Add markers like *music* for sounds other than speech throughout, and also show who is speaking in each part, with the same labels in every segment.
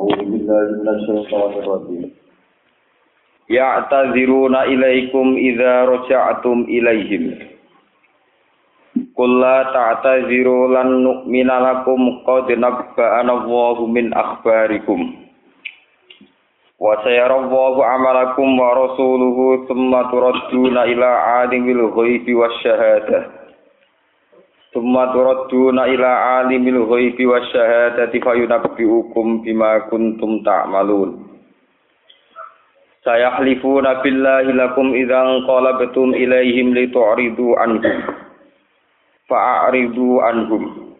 Speaker 1: أعوذ بالله من الشيطان الرجيم. يعتذرون إليكم إذا رجعتم إليهم. قل لا تعتذروا لن نؤمن لكم قد نبأنا الله من أخباركم. وسيرى الله عملكم ورسوله ثم تردون إلى عالم الغيب والشهادة. Summa turadduna ila alimil ghaibi wasyahadati fayunabbiukum bima kuntum ta'malun. Sayahlifuna billahi lakum idzan qalabtum ilaihim litu'ridu anhum. Fa'ridu anhum.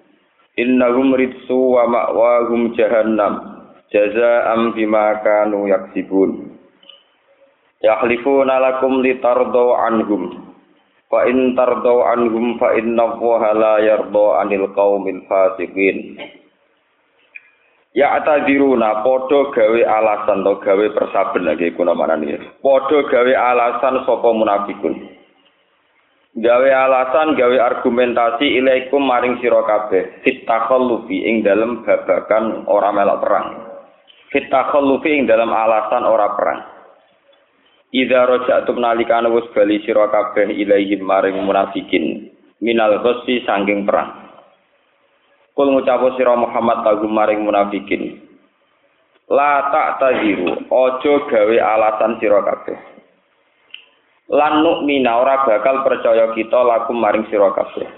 Speaker 1: Innahum ritsu wa ma'wahum jahannam. Jazaa'an bima kanu yaksibun. Yahlifuna lakum litardau anhum. fa in tardo anhum fa inna allaha la yardo anil qaumil fasiqin. Ya atadiruna padha gawe alasan to gawe persaben lagi kuna manani padha gawe alasan sapa munafikun? Gawe alasan gawe argumentasi ilaikum maring sira kabeh. Fitakhallufi ing dalem babakan ora melok perang. Fitakhallufi ing dalem alasan ora perang. Idza raja'tum nalikane wis bali sira kabeh ilaihim maring munafikin minal ghassi sanging perang. Kul ngucapu sira Muhammad lagu maring munafikin. La tak taziru, ojo gawe alasan sira kabeh. Lan nu'mina ora bakal percaya kita lagu maring sira kabeh.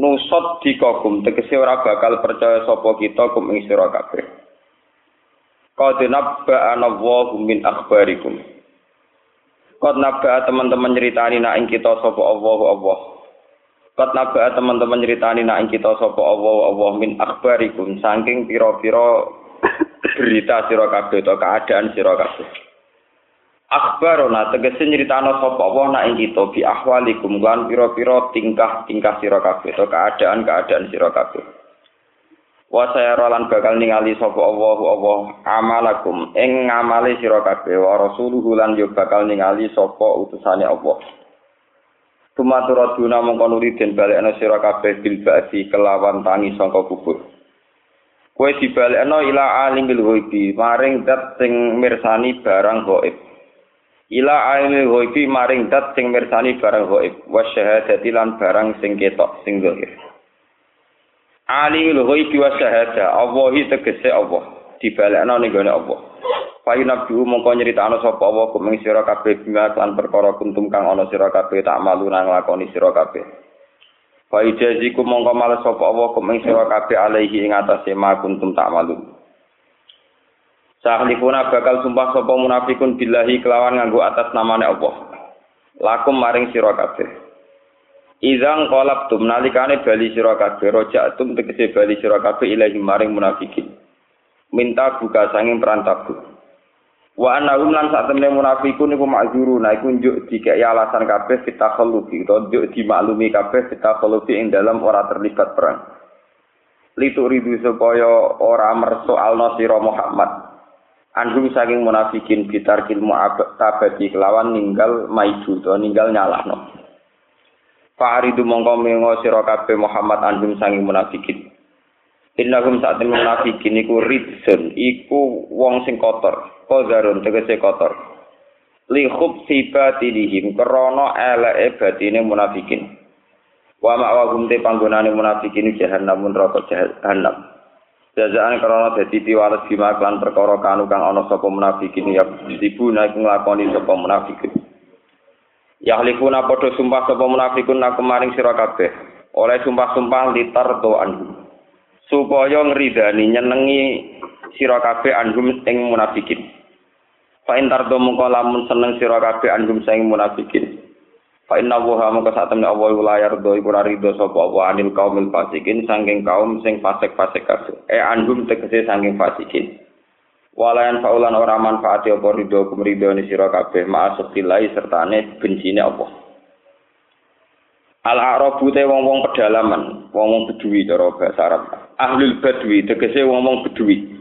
Speaker 1: Nusot dikogum tegese ora bakal percaya sapa kita kum ing sira kabeh. Qad nabba'ana Allahu min akhbarikum. Qad nabba'a teman-teman nyeritani nak ing kita sapa Allah Allah. Qad nabba'a teman-teman nyeritani nak ing kita sapa Allah Allah min akhbarikum saking pira-pira berita sira kabeh to keadaan sira kabeh. Akhbarona tegese nyeritano sapa Allah nak ing kita bi ahwalikum lan pira-pira tingkah-tingkah sira kabeh to keadaan-keadaan sira kabeh. Wa sayarolan bakal ningali sapa Allah Allah amalakum ing ngamali sira kabeh wa rasuluhu lan yo bakal ningali sapa utusane Allah. Tumaturaduna mongko nuli den balekno sira kabeh bil ba'di kelawan tangi sangka kubur. Kowe dibalekno ila alimil ghaibi maring dat sing mirsani barang gaib. Ila alimil ghaibi maring dat sing mirsani barang gaib wa syahadati lan barang sing ketok sing zahir. Alimul ghaibi wa syahada Allahi tegese Allah dibalekno ning gone Allah. Payu nabi mongko nyeritakno sapa Allah kum ing sira kabeh bima lan perkara kuntum kang ana sira kabeh tak malu nang lakoni sira kabeh. Payu jaziku mongko males sapa Allah kum ing sira kabeh alaihi ing atase ma kuntum tak malu. Sahlifuna bakal sumpah sapa munafikun billahi kelawan nganggo atas namane Allah. Lakum maring sira kabeh. Izang kolab tum nalikane bali sira kabeh rojatum tegese bali sira kabeh ilahi maring munafikin. Minta buka sanging perantabu. Wa annahum lan sak temne munafikun iku makzuru nah iku njuk dikek alasan kabeh fitakhallufi to njuk dimaklumi kabeh fitakhallufi ing dalam ora terlibat perang. Litu ridu supaya ora mersoalno sira Muhammad. Anhum saking munafikin bitar ilmu tabati kelawan ninggal maidu to ninggal nyalahno. Fa'aridu mongko mengo sira kabeh Muhammad anhum saking munafikin. Innahum saat munafikin iku ridsun, iku wong sing kotor, kodarun tegese kotor. Li khubsi batinihim krana eleke batine munafikin. Wa ma'wahum te panggonane munafikin jahannam neraka jahannam. Jazaan krana dadi piwales bima perkara kanu kang ana sapa munafikin ya dibuna iku nglakoni sapa munafikin. Yahlifuna padha sumpah sapa munafikun nak kemaring sira kabeh. Oleh sumpah-sumpah litar to anhum. supaya ngridani nyenengi sira kabeh anhum ing munafikin. Fa in tardo mungko lamun seneng sira kabeh anhum sing munafikin. Fa inna wa mongko sak temne Allah la yardo iku ora rido sapa apa anil kaumil fasikin saking kaum sing fasik-fasik kabeh. E anhum tegese saking fasikin. Walayan faulan ora manfaati apa rido kumridoni sira kabeh ma'asukilai sertane bencine Allah. Al Arabu te wong-wong pedalaman, wong-wong bedui cara bahasa Arab. Ahlul badwi tegese wong-wong bedui.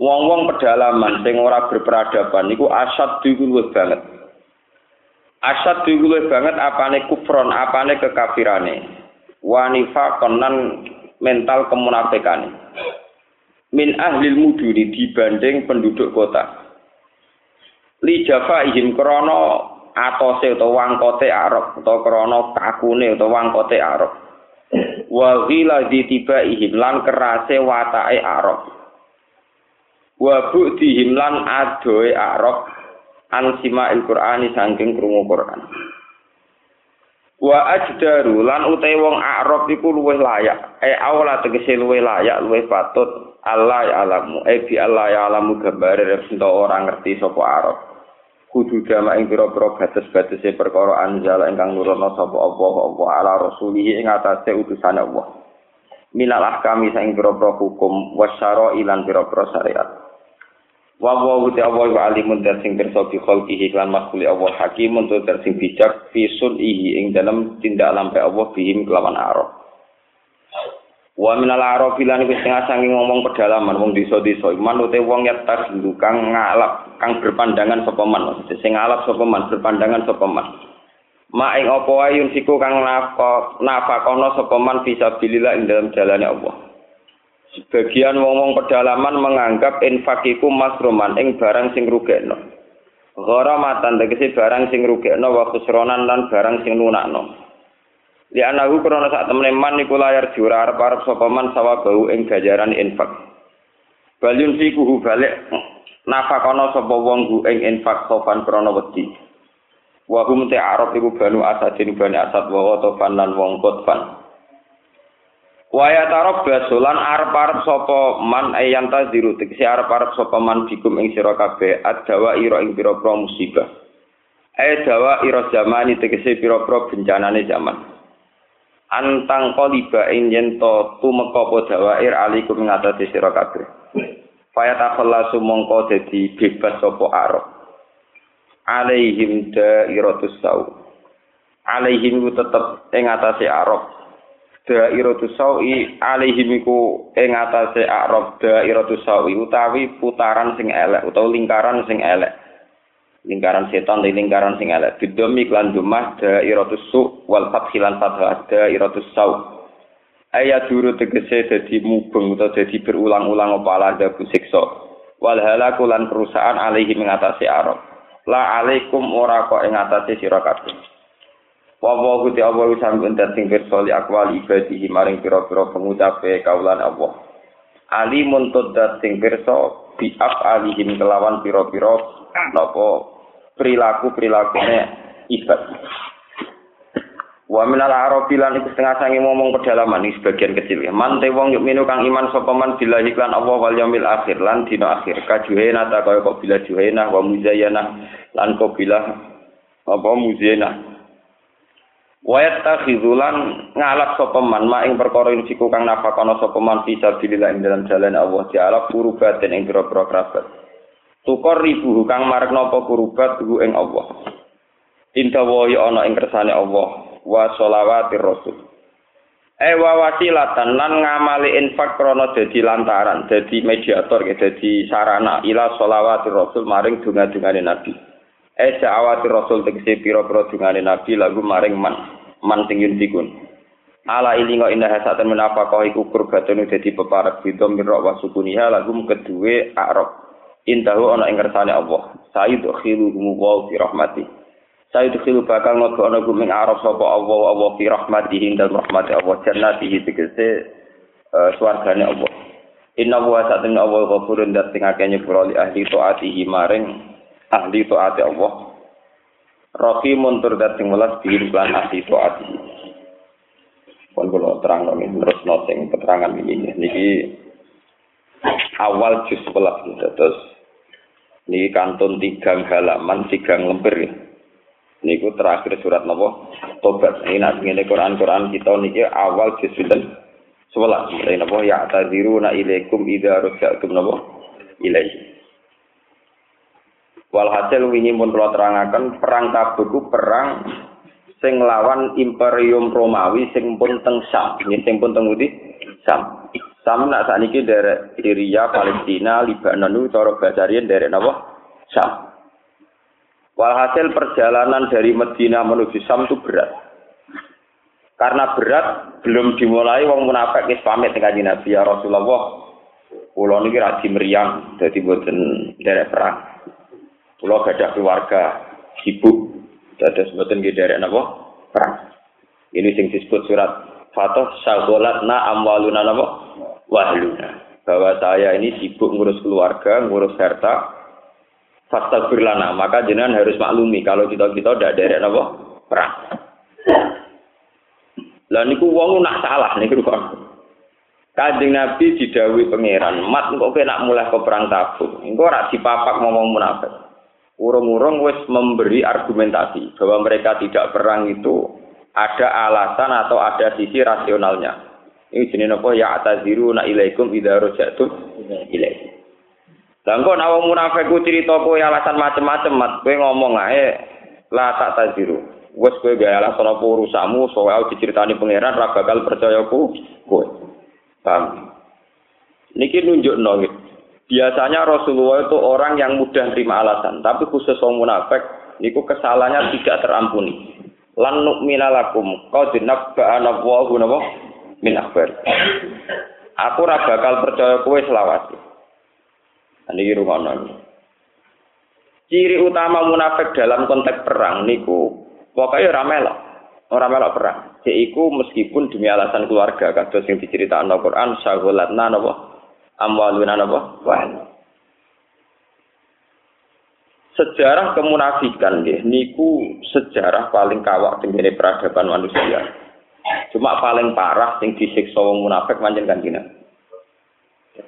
Speaker 1: Wong-wong pedalaman sing ora berperadaban niku asad iku luwih banget. Asad iku luwih banget apane kufron, apane kekafirane. Wanifa konan mental kemunafikane. Min ahlil muduni dibanding penduduk kota. Li ihim krana atose utawa wangkote Arab utawa krana kakune utawa wangkote Arab. Wa ghila ihim lan kerase watake Arab. Wa bu'dihim lan adoe Arab an sima'il Qur'ani saking krungu Qur'an. Wa ajdaru lan utahe wong Arab iku luwih layak, e awla tegese luwih layak, luwih patut Allah ya alamu, e bi Allah ya alamu gambare resento ora ngerti sapa Arab. Kudu jama ing pira-pira batas-batase perkara anjala ingkang nurono sapa Allah apa ala rasulih ing atase utusan Allah. Minal ahkami saing pira-pira hukum wasyara ilan pira-pira syariat. Wa uti Allah wa alimun dan sing pirsa bi khalqihi lan makhluk Allah hakim untuk dan sing bijak fi ihi ing dalam tindak lampe Allah bihim kelawan arab. Wa minal arab lan wis tengah sangi ngomong pedalaman wong desa-desa. Iman uti wong ya tas kang ngalap kang berpandangan sapa man. Sing ngalap sapa man berpandangan sapa man. Ma ing apa wae siku kang nafkah nafakono sapa man fisabilillah ing dalam jalane Allah Sebagian wong-wong pedalaman menganggap infak iku masruman ing barang sing rugekno. Gharamatan tegese barang sing rugekno wa khusronan lan barang sing lunakno. Li anahu krana sak temene man iku layar jura arep-arep sapa man sawabau ing gajaran infak. Balyun kuhu balik nafakono sapa wong gu ing infak sofan krana wedi. Wa hum ta'arab iku banu asadin bani asad wa tofan lan wong kotfan. Waya tarok basulan arep-arep sapa man ayan taziru tegese arep-arep sapa man bikum ing sira kabeh adawa ira ing pira-pira musibah. Ae dawa ira zamani tegese pira-pira bencanane zaman. Antang koliba ing yen to tumeka apa dawair alikum ing atase sira kabeh. Faya takhallasu mongko dadi bebas sapa arep. Alaihim dairatus sau. Alaihim tetep ing atase arep dairatu sawi alaihim iku ing atase arab. Dairatu sawi utawi putaran sing elek utawa lingkaran sing elek. Lingkaran setan dan lingkaran sing elek. Bidomi klan dumah dairatu su wal fathilan fathah. Dairatu saw ayat duru tegese dadi mubeng utawa dadi berulang-ulang apa lada siksa wal halaku lan perusahaan alaihim ing atase arab. La alaikum ora kok ing atase sira kabeh Wa wa gusti Allah wis sampun sing pirsa akwal ibadihi maring pira-pira pengucape kaulan Allah. Ali muntut sing pirsa bi alihim kelawan pira-pira napa perilaku-perilakune ibad. Wa minal arabi lan iku setengah sangi ngomong pedalaman iki sebagian kecil ya. Man te yuk minu kang iman sapa man billahi lan Allah wal yaumil akhir lan dina akhir kajuhena ta kaya kok bila juhena wa muzayyana lan kok bila apa muzayyana Wayat takhizulan ngalap sopeman ma ing perkara ing siku kang nafakono sopeman bisa sabilillah ing dalam jalan Allah Ta'ala kurubatin ing pira-pira kerabat. Tukor ribu kang marek napa kurubat hu ing Allah. Inta wahi ana ing kersane Allah wa sholawatir rasul. Eh wa wasilatan lan ngamali infak krana dadi lantaran, dadi mediator, dadi sarana ila sholawatir rasul maring donga-dungane Nabi. Eh sa'awati rasul tegese pira-pira dungane nabi lagu maring man man sing yuntikun. Ala ilinga indah hasatan menafakah iku kurbatun dadi peparak bidom min wa sukuniha lagu kedue arab. Intahu ana ing kersane Allah. Sayyid khiluhum wa fi rahmati. Sayyid khilu bakal ngogo ana guming arab sapa Allah Allah fi rahmatihi dan rahmati Allah jannatihi tegese uh, swargane Allah. Inna wa sa'atun Allah ghafurun dat sing akeh nyepuro li ahli taatihi maring ahli taat Allah. Rahimun tur dat sing welas bihin ahli taat pun kula terang nang terus nosing keterangan ini. Niki awal juz 11 terus niki kantun tigang halaman tigang lembar niku terakhir surat napa tobat. Ini nak ngene Quran Quran kita niki awal juz 11 mulai napa ya tadziruna ilaikum idza ruja'tum napa ilaihi Walhasil wingi pun kula terangaken perang Tabuk perang sing lawan Imperium Romawi sing pun teng Sam, sing pun teng Udi Sam. Sam nak sakniki dari Syria, Palestina, Libanon cara basarien dari napa? Sam. Walhasil perjalanan dari Medina menuju Sam itu berat. Karena berat belum dimulai wong munafik wis pamit dengan Nabi ya Rasulullah. Pulau niki radi meriang, jadi buatan derek perang. Pulau gadah keluarga, sibuk, dados buatan derek napa perang. Ini sing disebut surat Fatah na amwaluna napa wahluna. Bahwa saya ini sibuk ngurus keluarga, ngurus harta, Fastagfirlana, maka jenengan harus maklumi kalau kita-kita tidak derek napa perang. Lah niku wong nak salah niku kok. Kanjeng Nabi didhawuhi pangeran, "Mat engko kowe nak mulai ke perang tabuk, engko ora dipapak ngomong munafik." Urung-urung wis memberi argumentasi bahwa mereka tidak perang itu ada alasan atau ada sisi rasionalnya. Ini jenis apa ya ataziru na ilaikum idza rajatum ilaikum. Lah engko nek wong munafik ku crita kowe alasan macem-macem, mat kowe ngomong ae la tak taziru. Wes kowe gawe alasan apa urusanmu soal diceritani pangeran ra bakal percaya ku kowe. Paham? Niki nongit. Biasanya Rasulullah itu orang yang mudah terima alasan, tapi khusus orang munafik niku kesalahannya tidak terampuni. Lan nu'mina lakum qad nabba'ana Allahu napa min akhbar. Aku ra bakal percaya kowe selawase. Niki rumono. Ciri utama munafik dalam konteks perang niku pokoknya ora melok. Ora melok perang. Yaiku meskipun demi alasan keluarga kados sing diceritakno Al-Qur'an sagholatna napa amwaluna napa wah. Sejarah kemunafikan nggih niku sejarah paling kawak tengene peradaban manusia. Cuma paling parah sing disiksa wong munafik manjen kanjeng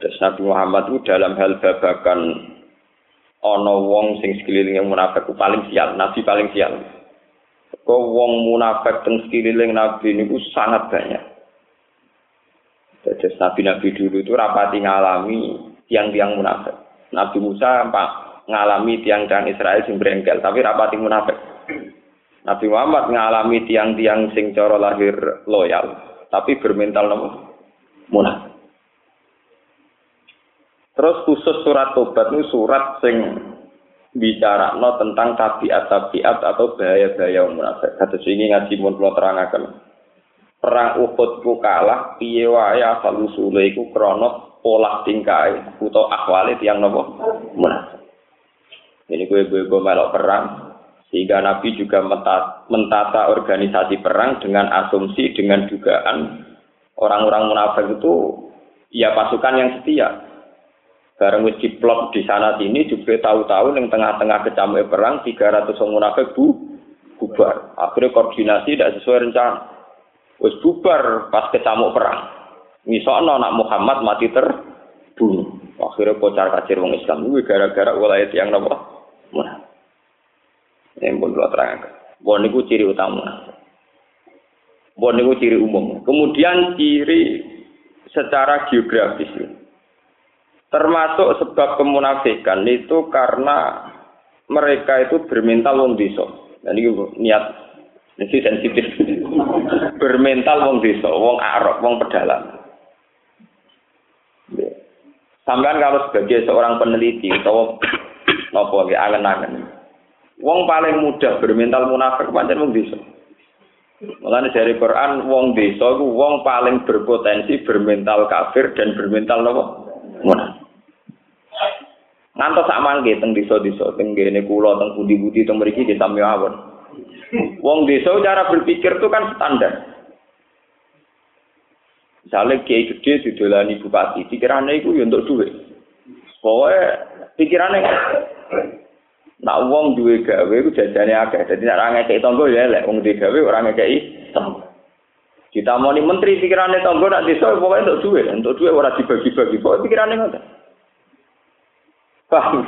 Speaker 1: Terus Nabi Muhammad itu dalam hal babakan ono wong sing sekeliling yang munafik paling sial, Nabi paling sial. Kau wong munafik teng sekeliling Nabi ini sangat banyak. Jadi Nabi-Nabi dulu itu rapati ngalami tiang-tiang munafik. Nabi Musa pak ngalami tiang-tiang Israel sing berengkel, tapi rapati munafik. Nabi Muhammad ngalami tiang-tiang sing coro lahir loyal, tapi bermental nopo munafik. Terus khusus surat tobat ini surat sing bicara no tentang tabiat-tabiat atau bahaya-bahaya munafik. Kata ini ngaji mun kula terangaken. Perang Uhud ku kalah piye wae asal usule iku krana pola tingkai utawa akhwale tiyang napa munafik. Ini gue gue gue melok perang sehingga Nabi juga mentata organisasi perang dengan asumsi dengan dugaan orang-orang munafik itu ya pasukan yang setia Bareng wis diplot di sana sini juga tahu-tahu yang tengah-tengah kecamuk perang 300 orang munafik bu bubar. Akhirnya koordinasi tidak sesuai rencana. Wis bubar pas kecamuk perang. Misalnya anak Muhammad mati terbunuh. Akhirnya kocar kacir wong Islam itu gara-gara wilayah yang nopo. Ini pun kalau terang. Bon itu ciri utama. Bon itu ciri umum. Kemudian ciri secara geografis. Termasuk sebab kemunafikan itu karena mereka itu bermental wong desa. Dan ini niat ini sensitif. Bermental wong desa, wong arok, wong pedalang. Sampai kalau sebagai seorang peneliti atau *coughs* nopo ya angen-angen. Wong paling mudah bermental munafik pancen wong desa. Mulane dari Quran wong desa iku wong paling berpotensi bermental kafir dan bermental nopo munafik. Ngantos sak mangke teng desa-desa teng kene kula teng budi-budi teng mriki nggih sami awon. Wong desa cara berpikir itu kan standar. Misalnya kiai gede didolani bupati, pikirannya itu ya untuk duit. Pokoknya pikirannya nak wong duwe gawe iku jajane akeh. Dadi nek ora ngekeki tangga ya elek, wong duwe gawe ora ngekeki tangga. Ditamoni menteri pikirannya tangga nak desa pokoknya untuk duit, untuk duit ora dibagi-bagi. Pokoknya pikirannya ngoten. Paham?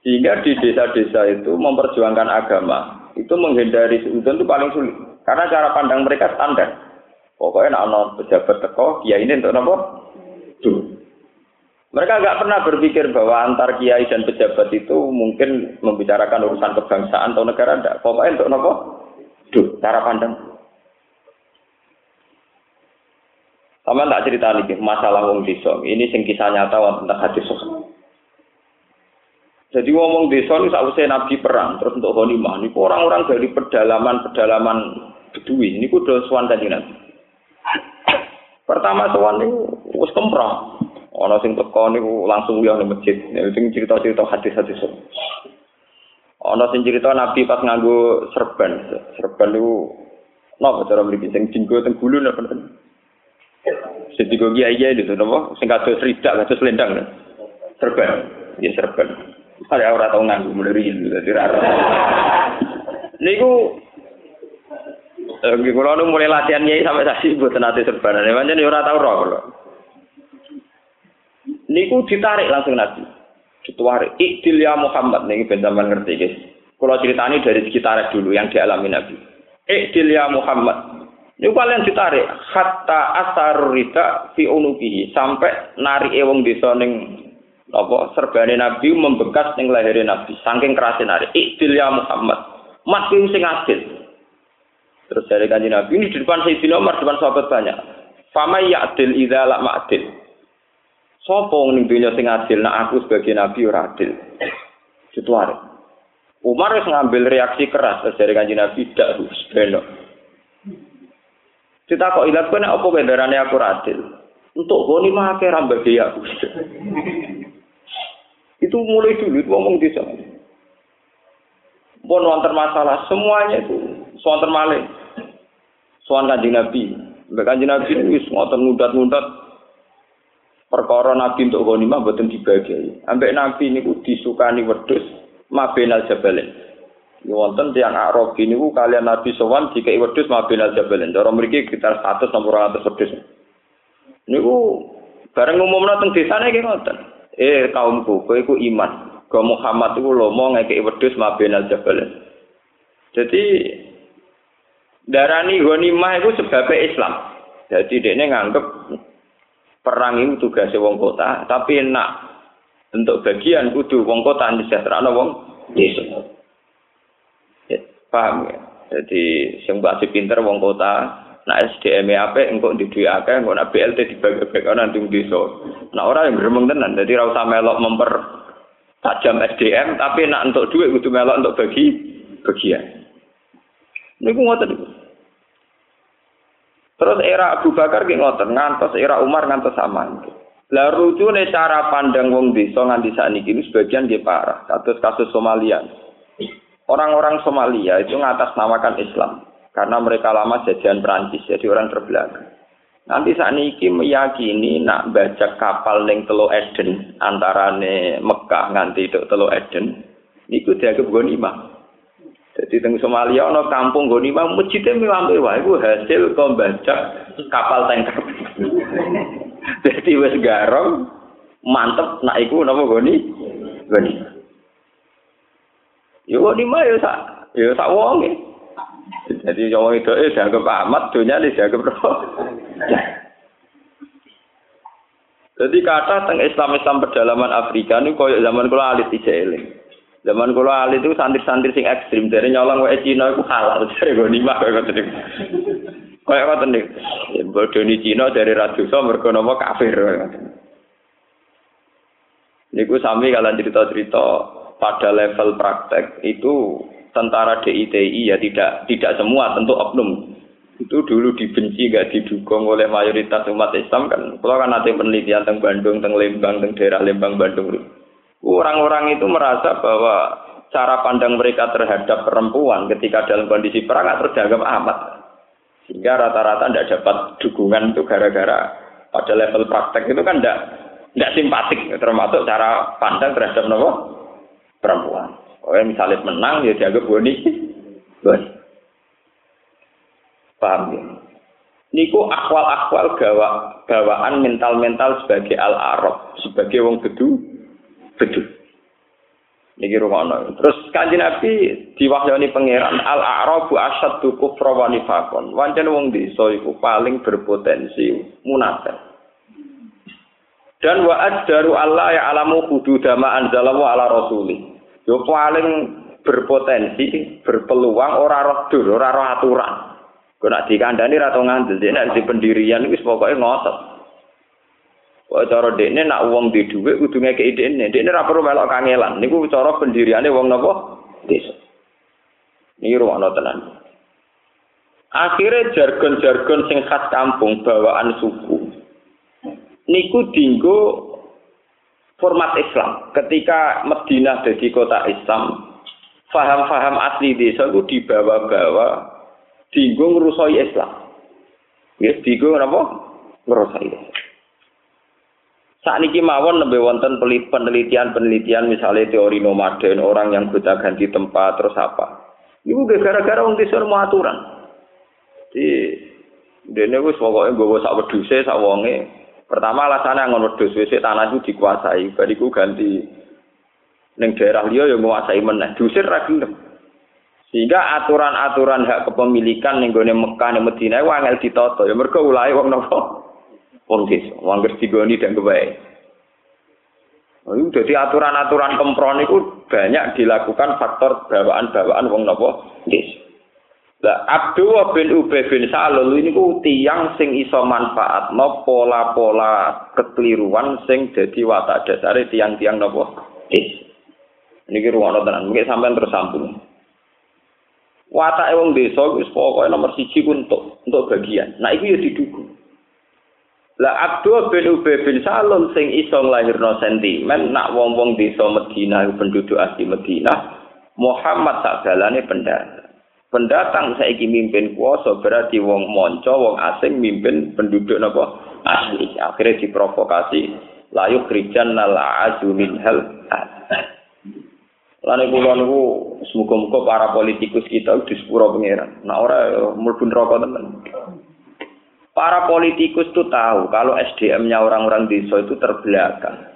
Speaker 1: Sehingga di desa-desa itu memperjuangkan agama, itu menghindari seudon itu paling sulit. Karena cara pandang mereka standar. Pokoknya nak pejabat teko, kiai ini untuk nopo? Mereka nggak pernah berpikir bahwa antar kiai dan pejabat itu mungkin membicarakan urusan kebangsaan atau negara. Enggak. Pokoknya untuk nopo? Duh, cara pandang. Sama tak cerita lagi masalah wong desa. Ini sing kisah nyata tentang hadis sosok. Jadi ngomong desa ini sausai Nabi perang, terus untuk Honimah, ini orang-orang dari pedalaman-pedalaman Bedui, ini kudu suan tadi Nabi. Pertama suan ini us kemprong, Ana sing teko niku langsung uyah ning masjid. Sing cerita-cerita hadis-hadis. Ana sing cerita Nabi pas nganggo serban. Serban niku napa cara mriki sing dinggo teng gulu napa Sing digo kiai itu napa sing kados ridak kados lendang. Serban. Ya serban. Saya ora tau nganggo riyin dadi ora. Niku Nggih kula nu mulai latihan nyai sampai saksi mboten ate serbanan. Pancen ora tau roh kula. Niku ditarik langsung Nabi. Ditarik. Ikdil ya Muhammad niki ben sampean ngerti guys. Kula ceritani dari sekitar dulu yang dialami Nabi. Ikdil ya Muhammad. Niku kalian ditarik hatta asar rida fi unukihi sampai nari ewong desa apa serbane Nabi membekas ning lahirnya Nabi saking kerasnya nari. Ikdil ya Muhammad. Mas sing adil. Terus dari kanji Nabi ini di depan Sayyidina Umar, depan sahabat banyak. Fama ya'dil idza la ma'dil. Sopo ning dunya sing adil, nak aku sebagai nabi ora adil. Itu Umar harus ngambil reaksi keras terus dari kanji Nabi harus belok. Kita kok ilat kene apa kendarane aku adil? Untuk goni mah akeh bagi aku. Itu mulai dulu itu ngomong sana. Pun wonten masalah semuanya itu wonten malih. soal kanjeng Nabi. Mbak kanjeng Nabi wis ngoten ngudat-ngudat perkara Nabi untuk ghanimah mboten dibagi. Ambek Nabi niku disukani wedhus mabenal jabalin. Ini wonten tiang Arab ini kalian Nabi sowan dikai wedhus mabenal jabalin. Cara mriki sekitar 100 sampai 200 wedhus. Niku bareng umumna teng desane nggih ngoten. Eh kaumku, kowe iku iman. Go Muhammad iku lomo ngekeki wedhus mabenal jabalin. Jadi darani ghanimah itu sebabnya Islam. Jadi dia nganggep perang itu tugasnya wong kota, tapi nak untuk bagian kudu wong kota disejahterano wong desa. Ya, paham ya? Jadi sing mbak pinter wong kota, nak SDM apa engkau di duit akeh, engkau nak BLT dibagi-bagi nanti desa. Nah orang yang gremeng tenan, jadi ora usah melok memper tajam SDM, tapi nak untuk duit kudu melok untuk bagi bagian. Niku ngoten niku. Terus era Abu Bakar ki ngoten, ngantos era Umar ngantos sama. Lah rujune cara pandang wong desa nganti sakniki ini sebagian dia parah. Kasus kasus Somalia. Orang-orang Somalia itu ngatasnamakan Islam karena mereka lama jajahan Prancis, jadi orang terbelakang. Nanti saat ini meyakini nak baca kapal neng Telo Eden antara Mekah nganti itu Telo Eden, itu dianggap ghanimah. Jadi teng Somalia ono kampung goni mah masjidnya mewah-mewah itu hasil kombaca kapal tanker. *laughs* Jadi wes garong mantep nak iku napa goni? Goni. Yo goni mah yo sak yo sak wong Jadi wong itu eh dianggap amat, dunia ini dianggap roh. Jadi kata teng Islam Islam pedalaman Afrika ini koyo zaman kula alit ijeling. Zaman kula ali itu santri-santri sing ekstrim dari nyolong wae Cina iku halal *laughs* dari ghanimah kaya ngoten niku. Kaya ngoten niku. Ya bodoni Cina dari radosa mergo napa kafir. Niku sami kalian cerita-cerita pada level praktek itu tentara DITI ya tidak tidak semua tentu oknum itu dulu dibenci gak didukung oleh mayoritas umat Islam kan kalau kan ada penelitian tentang Bandung tentang Lembang tentang daerah Lembang Bandung Orang-orang itu merasa bahwa cara pandang mereka terhadap perempuan ketika dalam kondisi perang terjaga amat. Sehingga rata-rata tidak dapat dukungan itu gara-gara pada level praktek itu kan tidak tidak simpatik termasuk cara pandang terhadap nopo perempuan. Oh misalnya menang ya dianggap boni, boni. Paham ya? Niku akwal-akwal gawa, gawaan mental-mental sebagai al-arab, sebagai wong bedu, betul. Niki rumono. Terus kanji Nabi diwahyani pangeran al a'rabu asyaddu kufra wa nifaqon. Wancen wong desa iku paling berpotensi munafik. Dan wa ajdaru Allah ya alamu hududama anzalahu ala rasuli. Yo paling berpotensi berpeluang ora roh dur, ora roh aturan. Kok nak dikandani ra tau ngandel, nek di pendirian wis pokoke ngotot. Kok cara dekne nak wong di dhuwit kudu ngekeki dekne. Dekne ora perlu melok kangelan. Niku cara pendiriane wong napa? Desa. Niki rumakno tenan. Akhirnya jargon-jargon sing khas kampung bawaan suku. niku dinggo format Islam. Ketika Madinah jadi kota Islam, faham-faham asli desa itu dibawa-bawa dinggo ngrusoi Islam. Ya, dinggo apa? Ngrusoi Islam. Saat niki mawon lebih wonten penelitian-penelitian misalnya teori nomaden, orang yang gonta ganti tempat terus apa. Ibu gara-gara wong desa mau aturan. Di dene wis pokoke nggawa sak wedhuse sak wonge. Pertama alasannya ngono wedhus wis tanah itu dikuasai, bariku ganti ning daerah liya ya nguasai meneh. Diusir ra. Sehingga aturan-aturan hak kepemilikan ning gone Mekah ning Madinah wae angel ditata. Ya mergo ulahe wong napa? wong desa, wong digoni dan kebaik. Oh, jadi aturan-aturan kempron itu banyak dilakukan faktor bawaan-bawaan wong nopo desa. Lah Abdul bin Ubay bin Salul ini ku tiang sing iso manfaat no pola-pola kekeliruan sing jadi watak dasare tiang-tiang nopo desa. Ini ruang tenan, mungkin sampai terus sambung. Watak wong desa wis pokoke nomor siji untuk untuk bagian. Nah itu ya didukung. Lah Abdul bin Ubay bin Salul sing iso nglahirno sentimen nak wong-wong desa Madinah penduduk asli Madinah Muhammad sakjalane pendatang. Pendatang saiki mimpin kuasa berarti wong monco wong asing mimpin penduduk napa asli. Akhirnya diprovokasi layu krijan nala azu min hal. Lan kula niku semoga-moga para politikus kita di sepuro pangeran. Nah ora mlebu neraka tenan. Para politikus itu tahu kalau SDM-nya orang-orang desa itu terbelakang.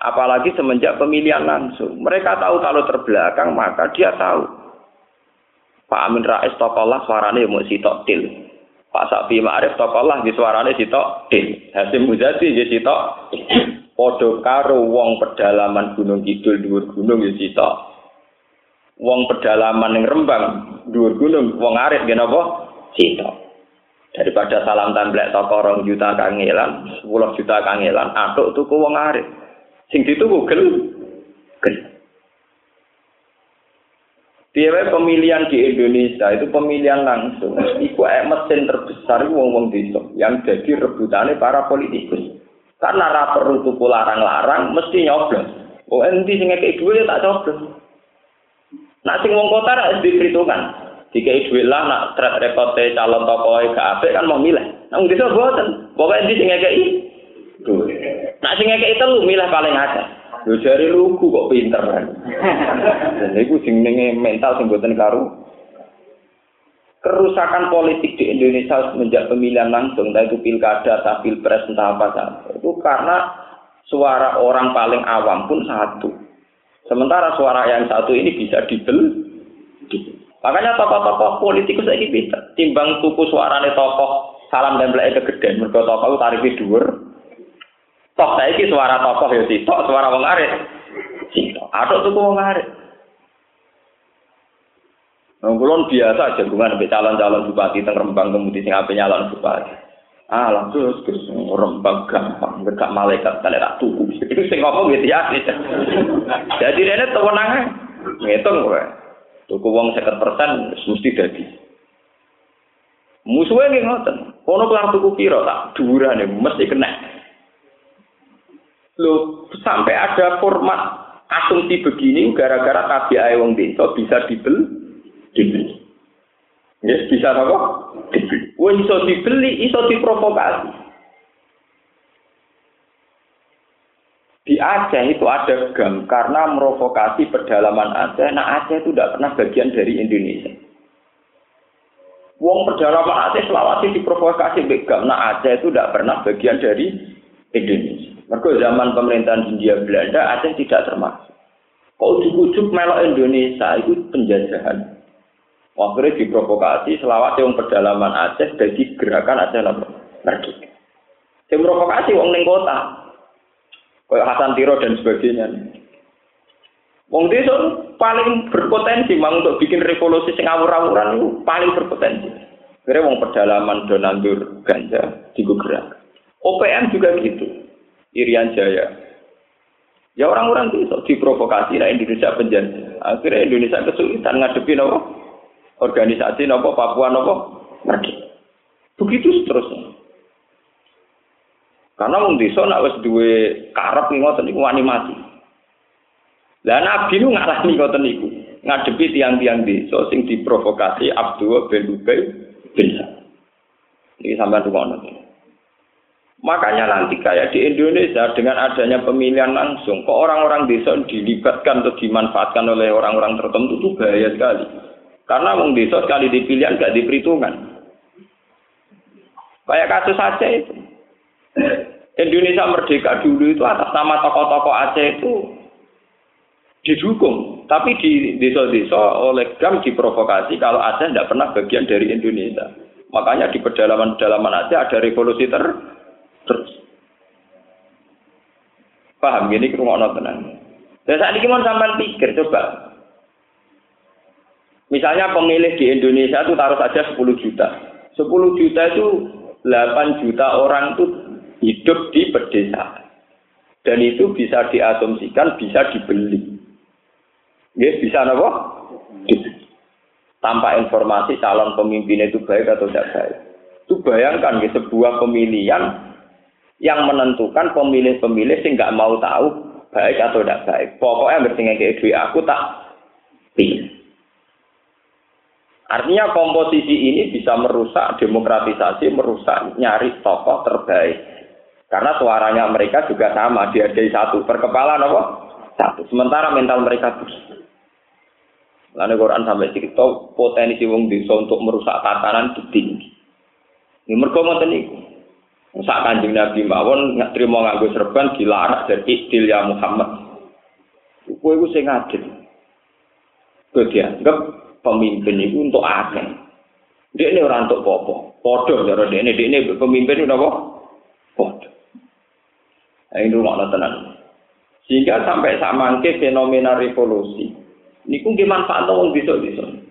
Speaker 1: Apalagi semenjak pemilihan langsung. Mereka tahu kalau terbelakang, maka dia tahu. Pak Amin Rais tokolah suaranya mau sitok til. Pak Sapi Ma'arif tokolah di suaranya sitok til. Hasim Muzadi di sitok Podo karo wong pedalaman Gunung Kidul dhuwur gunung ya sitok. Wong pedalaman yang Rembang dhuwur gunung wong arit nggih napa? Sitok. daripada salam templek toko rong juta kangelan, sepuluh juta kangelan, atuk tuku wong arif. Sing dituku gel, gel. Dia pemilihan di Indonesia itu pemilihan langsung. Iku mesin terbesar wong-wong desa yang jadi rebutannya para politikus. Karena ra perlu tuku larang-larang, mesti nyoblos. Oh, endi sing ngekek dhuwit tak coblos. Nak sing wong kota ra diperhitungkan. dikai duit lah nak track record calon tokoh gak apik kan mau milih nang desa boten pokoke endi sing ngekeki duit nak sing ngekeki telu milih paling akeh lho jare lugu kok pinter kan *laughs* dan iku sing mental sing boten karu kerusakan politik di Indonesia semenjak pemilihan langsung entah itu pilkada atau pilpres entah apa saja itu karena suara orang paling awam pun satu sementara suara yang satu ini bisa dibeli Makanya tokoh-tokoh politikus saya pinter. Timbang tuku suarane tokoh salam dan belai kegedean. Mereka tokoh tarifnya dhuwur. Toh saya suara tokoh ya sitok, suara wong arit. Sitok. Atau tuku wong arit. Nah, kulon biasa jagungan sampai calon-calon bupati teng Rembang kemudian sing ape nyalon bupati. Ah, langsung terus Rembang gampang, enggak malaikat kali tak tuku. Itu sing ngomong gitu ya. Jadi ini tewenange ngitung kowe. Tuku wong seket persen mesti dadi. Musuhnya nggih ngoten. Kono kelar tuku piro tak dhuwurane mesti kena. Lo sampai ada format asumsi begini gara-gara tabiae wong desa bisa dibeli dibeli. Yes, bisa apa? Dibeli. Wong iso dibeli, iso diprovokasi. Di Aceh itu ada gam karena merovokasi pedalaman Aceh. Nah Aceh itu tidak pernah bagian dari Indonesia. Wong pedalaman Aceh Sulawesi diprovokasi begam. Nah Aceh itu tidak pernah bagian dari Indonesia. Mereka zaman pemerintahan Hindia Belanda Aceh tidak termasuk. Kau ujuk-ujuk melok Indonesia itu penjajahan. Akhirnya diprovokasi selawat yang pedalaman Aceh jadi gerakan Aceh Merdeka. Yang provokasi wong ning kota. Kayak Hasan Tiro dan sebagainya. Wong desa paling berpotensi mang untuk bikin revolusi sing awur-awuran itu paling berpotensi. Kira wong pedalaman do nandur ganja di gerak. OPM juga gitu. Irian Jaya. Ya orang-orang itu diprovokasi nah Indonesia penjajah. Akhirnya Indonesia kesulitan ngadepi nopo organisasi nopo Papua nopo Merdeka. Begitu seterusnya. Karena wong desa nek wis duwe karep ngoten niku wani mati. Lah nabi nu ngalami ngoten niku. Ngadepi tiang-tiang desa sing diprovokasi Abdul bin Ubay bin Ini sampai rumah Makanya nanti kayak di Indonesia dengan adanya pemilihan langsung, kok orang-orang desa dilibatkan atau dimanfaatkan oleh orang-orang tertentu itu bahaya sekali. Karena wong desa sekali dipilihan gak diperhitungan. Kayak kasus Aceh itu. Indonesia merdeka dulu itu atas nama tokoh-tokoh Aceh itu didukung. Tapi di desa-desa oleh GAM diprovokasi kalau Aceh tidak pernah bagian dari Indonesia. Makanya di pedalaman-pedalaman Aceh ada revolusi ter terus. Paham gini kerumah tenang. Dan saat ini mau sampai pikir coba. Misalnya pemilih di Indonesia itu taruh saja 10 juta. 10 juta itu 8 juta orang itu hidup di pedesaan. Dan itu bisa diasumsikan bisa dibeli. Ya, bisa apa? Tanpa informasi calon pemimpin itu baik atau tidak baik. Itu bayangkan ya, sebuah pemilihan yang menentukan pemilih-pemilih sih nggak mau tahu baik atau tidak baik. Pokoknya bertinggal kayak duit aku tak pilih. Artinya komposisi ini bisa merusak demokratisasi, merusak nyari tokoh terbaik. Karena suaranya mereka juga sama, dihargai satu. Per kepala apa? Satu. Sementara mental mereka bersih. Lalu Quran sampai cerita potensi wong desa untuk merusak tatanan itu tinggi. Ini mereka niku. Sak kanjeng Nabi mawon nggak terima nganggo serban dilarang dari istil ya Muhammad. Kowe iku sing adil. Kowe dianggap pemimpin itu untuk akeh. Dia ini orang untuk popo. Podo cara dia ini, dia ini pemimpin itu apa? Podo. Ini rumah tenan. Sehingga sampai sama fenomena revolusi. Ini pun manfaat wong bisa-bisa.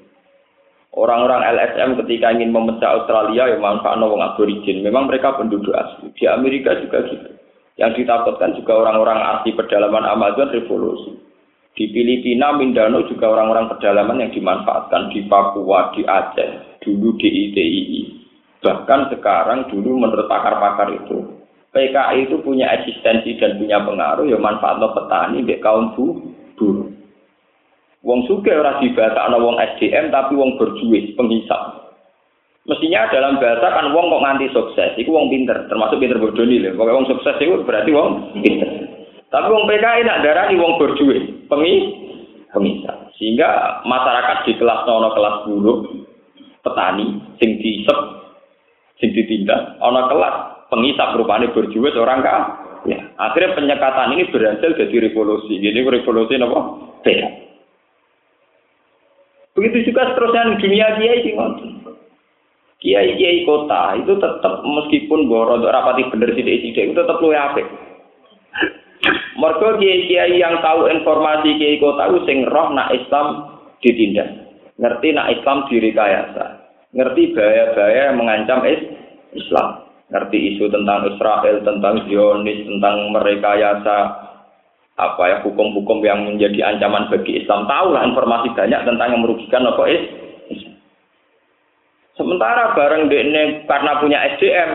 Speaker 1: Orang-orang LSM ketika ingin memecah Australia yang manfaat wong aborigin. Memang mereka penduduk asli. Di Amerika juga gitu. Yang ditakutkan juga orang-orang asli pedalaman Amazon revolusi. Di Filipina, Mindanao juga orang-orang pedalaman yang dimanfaatkan di Papua, di Aceh, dulu di ITII. Bahkan sekarang dulu menurut pakar-pakar itu, PKI itu punya eksistensi dan punya pengaruh ya manfaat petani kaum buruh. Wong suge ora dibahasa ana wong SDM tapi wong berjuis, penghisap. Mestinya dalam bahasa kan wong kok nganti sukses, iku wong pinter, termasuk pinter bodoh nih lho. Pokoknya wong sukses itu berarti wong pinter. Tapi wong PKI nak darani wong berjuis, pengi penghisap. Sehingga masyarakat di kelas nono kelas buruk, petani, sing diisep, sing ditindak, ana kelas penghisap rupane berjuis orang kah? Ya, akhirnya penyekatan ini berhasil jadi revolusi. Jadi revolusi apa? Sehat. Begitu juga seterusnya di dunia kiai sih Kiai kiai kota itu tetap meskipun untuk rapati bener sih sidik itu tetap luwe apik. Mergo kiai kiai yang tahu informasi kiai kota itu sing roh nak Islam ditindak, ngerti nak Islam direkayasa, ngerti bahaya-bahaya mengancam is Islam, ngerti isu tentang Israel, tentang Zionis, tentang merekayasa apa ya hukum-hukum yang menjadi ancaman bagi Islam? Tahulah informasi banyak tentang yang merugikan apa is sementara bareng ini karena punya SDM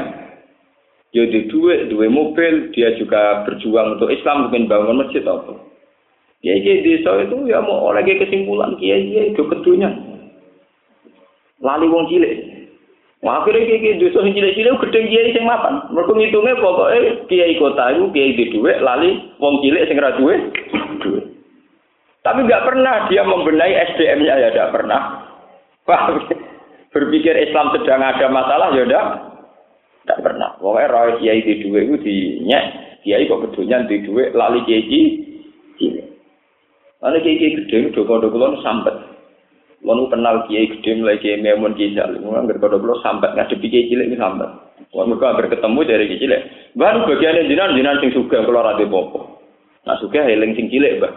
Speaker 1: dia di duit dua mobil dia juga berjuang untuk Islam mungkin bangun masjid apa? Ya di desa itu ya mau oleh kesimpulan kiai kiai itu kedunya lali wong cilik Wah, akhirnya kiai dosa sing cilik-cilik gedeng kiai sing mapan. Mergo ngitunge pokoke kiai kota iku kiai di dhuwit lali wong cilik sing ra. Tapi nggak pernah dia membenahi SDM-nya ya tidak pernah. Paham? Berpikir Islam sedang ada masalah ya tidak tidak pernah. Pokoknya roh kiai di itu dinyek, kiai kok kedunya di duwe lali kiai cilik. Lalu kiai kiai gede, doko-doko sampai. Lalu kenal kiai gede mulai kiai memun kiai jalim. Nggak pada pulau sambat ngadepi kiai cilik ini sambat. Wah mereka hampir ketemu dari kiai cilik. Baru bagian jinan jinan sing suka keluar rade popo. Nah suka heling sing cilik bah.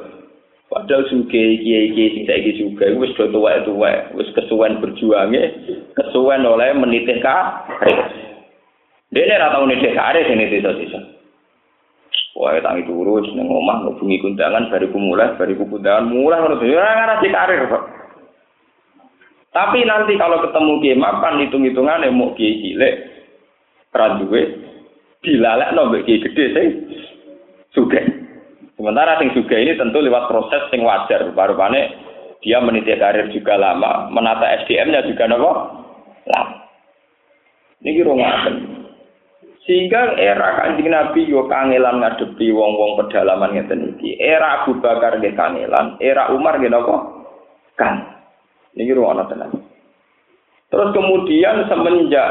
Speaker 1: Padahal suka kiai kiai sing saya suka. Wes do tua itu wae. Wes kesuwen berjuangnya. Kesuwen oleh menitik karir. Dia ini rata unitik karir sini sisa-sisa. Wah, tangi turu, seneng omah, ngubungi kundangan, bariku mulai, bariku kundangan, mulai, menurut saya, karir, Pak. Tapi nanti kalau ketemu kiai mapan hitung-hitungan mau kiai cilik, raduwe, dilalekno mbek kiai gede sing sugih. Sementara sing sugih ini tentu lewat proses sing wajar, rupane dia meniti karir juga lama, menata SDM-nya juga nopo lama. Ini kira. Sehingga era kanjeng Nabi yo kangelan ngadepi wong-wong pedalaman ngeten iki. Era Abu Bakar nggih kangelan, era Umar nggih napa? Kan. Niki ruwana tenan. Terus kemudian semenjak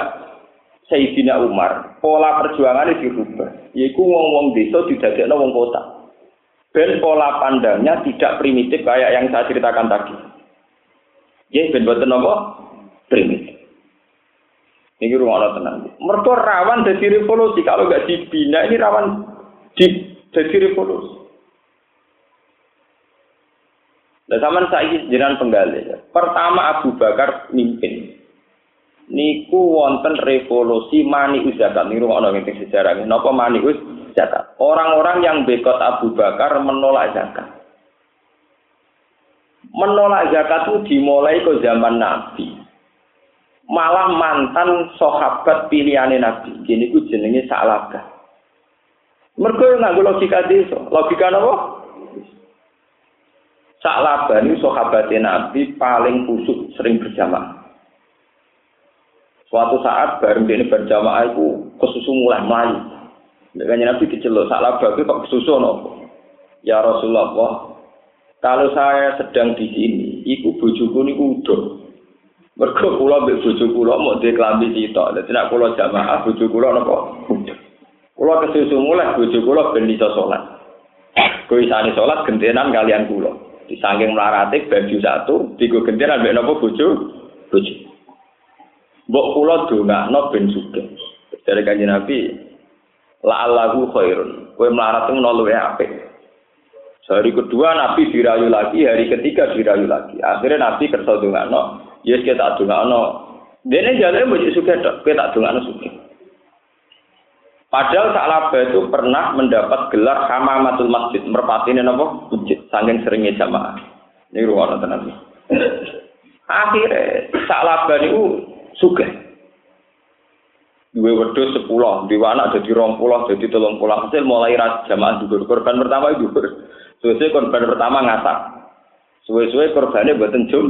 Speaker 1: Sayyidina Umar, pola perjuangannya dirubah. Yaitu wong-wong desa didadekno wong kota. Ben pola pandangnya tidak primitif kayak yang saya ceritakan tadi. Ya, ben boten apa? Primitif. Ini rumah tenang. Mereka rawan dari revolusi. Kalau nggak dibina ini rawan di jadi revolusi. Nah, zaman saya jenengan penggali. Pertama Abu Bakar mimpin. Niku wonten revolusi mani zakat. Rumah orang yang sejarah. Napa mani zakat? Orang-orang yang bekot Abu Bakar menolak zakat. Menolak zakat itu dimulai ke zaman Nabi malah mantan sahabat pilihane Nabi. Gini ku jenenge Sa'labah. Mergo nganggo logika desa. Logika napa? Sa'labah ini sahabat Nabi paling kusuk sering berjamaah. Suatu saat bareng ini berjamaah itu kesusu mulai melayu. Dengan Nabi diceluk Sa'labah itu kok kesusu nopo? Ya Rasulullah, kalau saya sedang di sini, iku bojoku niku udah Mergo kula mbek bojo kula mau dhe klambi sitok. Dadi nek kula jamaah bojo kula napa? Kula kesusu mulai bojo kula ben iso salat. Kuwi sane salat gentenan kalian kula. Disangking melarate baju satu, digo gentenan mbek napa bojo? Bojo. Mbok kula dongakno ben sugih. Dari kanjeng Nabi, la'allahu khairun. Kowe melarat itu luwe apik. Hari kedua Nabi dirayu lagi, hari ketiga dirayu lagi. Akhirnya Nabi kersa dongakno, Yes kita tak dongakno. Dene jalane mbok suka tok, kita tak dongakno suka. Padahal Sa'labah itu pernah mendapat gelar Hamamatul Masjid, merpatine napa? Masjid, saking seringnya jamaah. Ini ruang tenan. Akhirnya Sa'labah itu suka. Dua wedhus sepuluh, dua anak jadi rong puluh, jadi tolong pulang. Hasil mulai jamaah juga Korban pertama itu Suwe-suwe korban pertama ngasak. Suwe-suwe korbannya buatan jum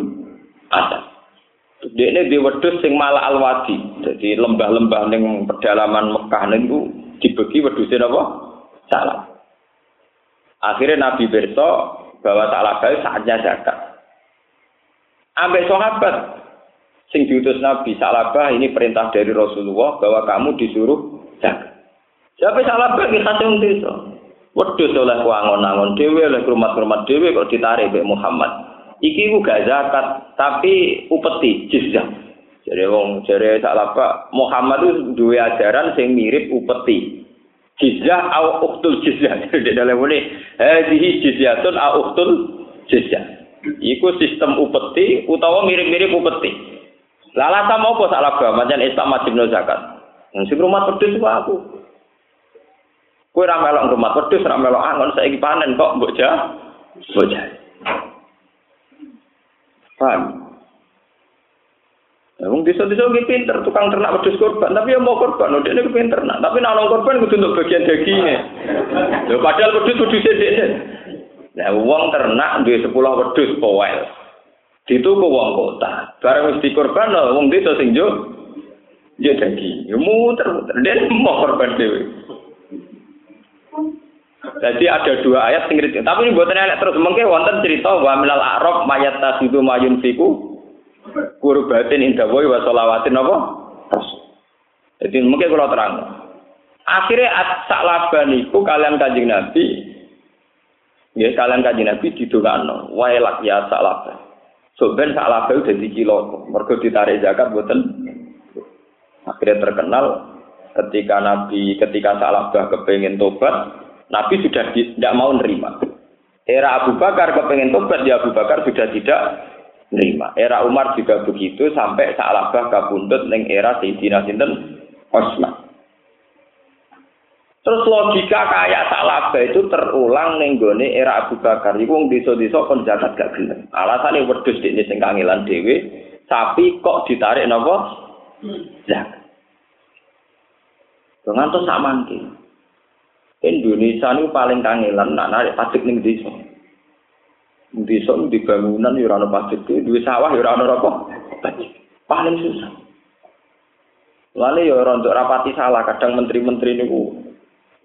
Speaker 1: atas. Dia ini di wedus sing malah alwadi, jadi lembah-lembah neng pedalaman Mekah niku dibagi wedusnya apa? Salah. Akhirnya Nabi berso bahwa salah baik saatnya zakat. Ambek sahabat sing diutus Nabi Salabah ini perintah dari Rasulullah bahwa kamu disuruh zakat. Siapa Salabah kita cung desa. Wedus oleh kuangon-angon dewe oleh rumah-rumah dewe kok ditarik Mbak Muhammad. iki ku gak zakat tapi upeti jizyah jadi wong jare sak lapa Muhammad itu dua ajaran sing mirip upeti jizyah au uktul jizyah *laughs* jadi dalam ini hadhihi jizyatun au uktul jizyah iku sistem upeti utawa mirip-mirip upeti. Lala sama apa sak lapa macam Islam wajib zakat. Sing rumah pedus aku. Kue ramelok rumah pedus, ramelok angon, saya panen kok, bocah, bocah. Ya, wong desa-desa ki pinter tukang ternak wedhus korban, tapi ya mau korban, udah ini pinter nak. Tapi nak korban kudu untuk bagian dagingnya. Lho padahal wedhus kudu sithik. Nah, wong ternak duwe 10 wedhus powel. Dituku wong kota. Barang wis dikorban wong desa sing yo yo daging. Yo muter-muter. Dia *laughs* mau korban dhewe. Jadi ada dua ayat sing Tapi ini buatan ayat terus mungkin wonten cerita wa milal a'rab mayat tasidu mayun fiku kurbatin indah boy wa sholawatin apa? Jadi mungkin kalau terang. Akhirnya sak laban itu kalian kanjeng Nabi Ya kalian kanjeng Nabi didongakno waelak ya sak laban. So ben sak laban udah kilo, mergo ditarik zakat buatan. Akhirnya terkenal ketika Nabi ketika sak labah kepengen tobat Nabi sudah tidak mau nerima. Era Abu Bakar kepengen tobat, ya Abu Bakar sudah tidak nerima. Era Umar juga begitu sampai Sa'labah kabundut neng era Sayyidina Sinten Osman. Terus logika kayak Sa'labah itu terulang neng gone era Abu Bakar. Iku wong desa-desa kon zakat gak gelem. Alasane wedhus dekne sing kangelan dhewe, sapi kok ditarik napa? Zakat. Ngantos sak mangke. Indonesia ini paling kangelan nak narik pajak ning desa. Desa di bangunan ya ora ono pajak, duwe sawah ya ora ono apa. Paling susah. Lalu ya rontok rapati salah, kadang menteri-menteri niku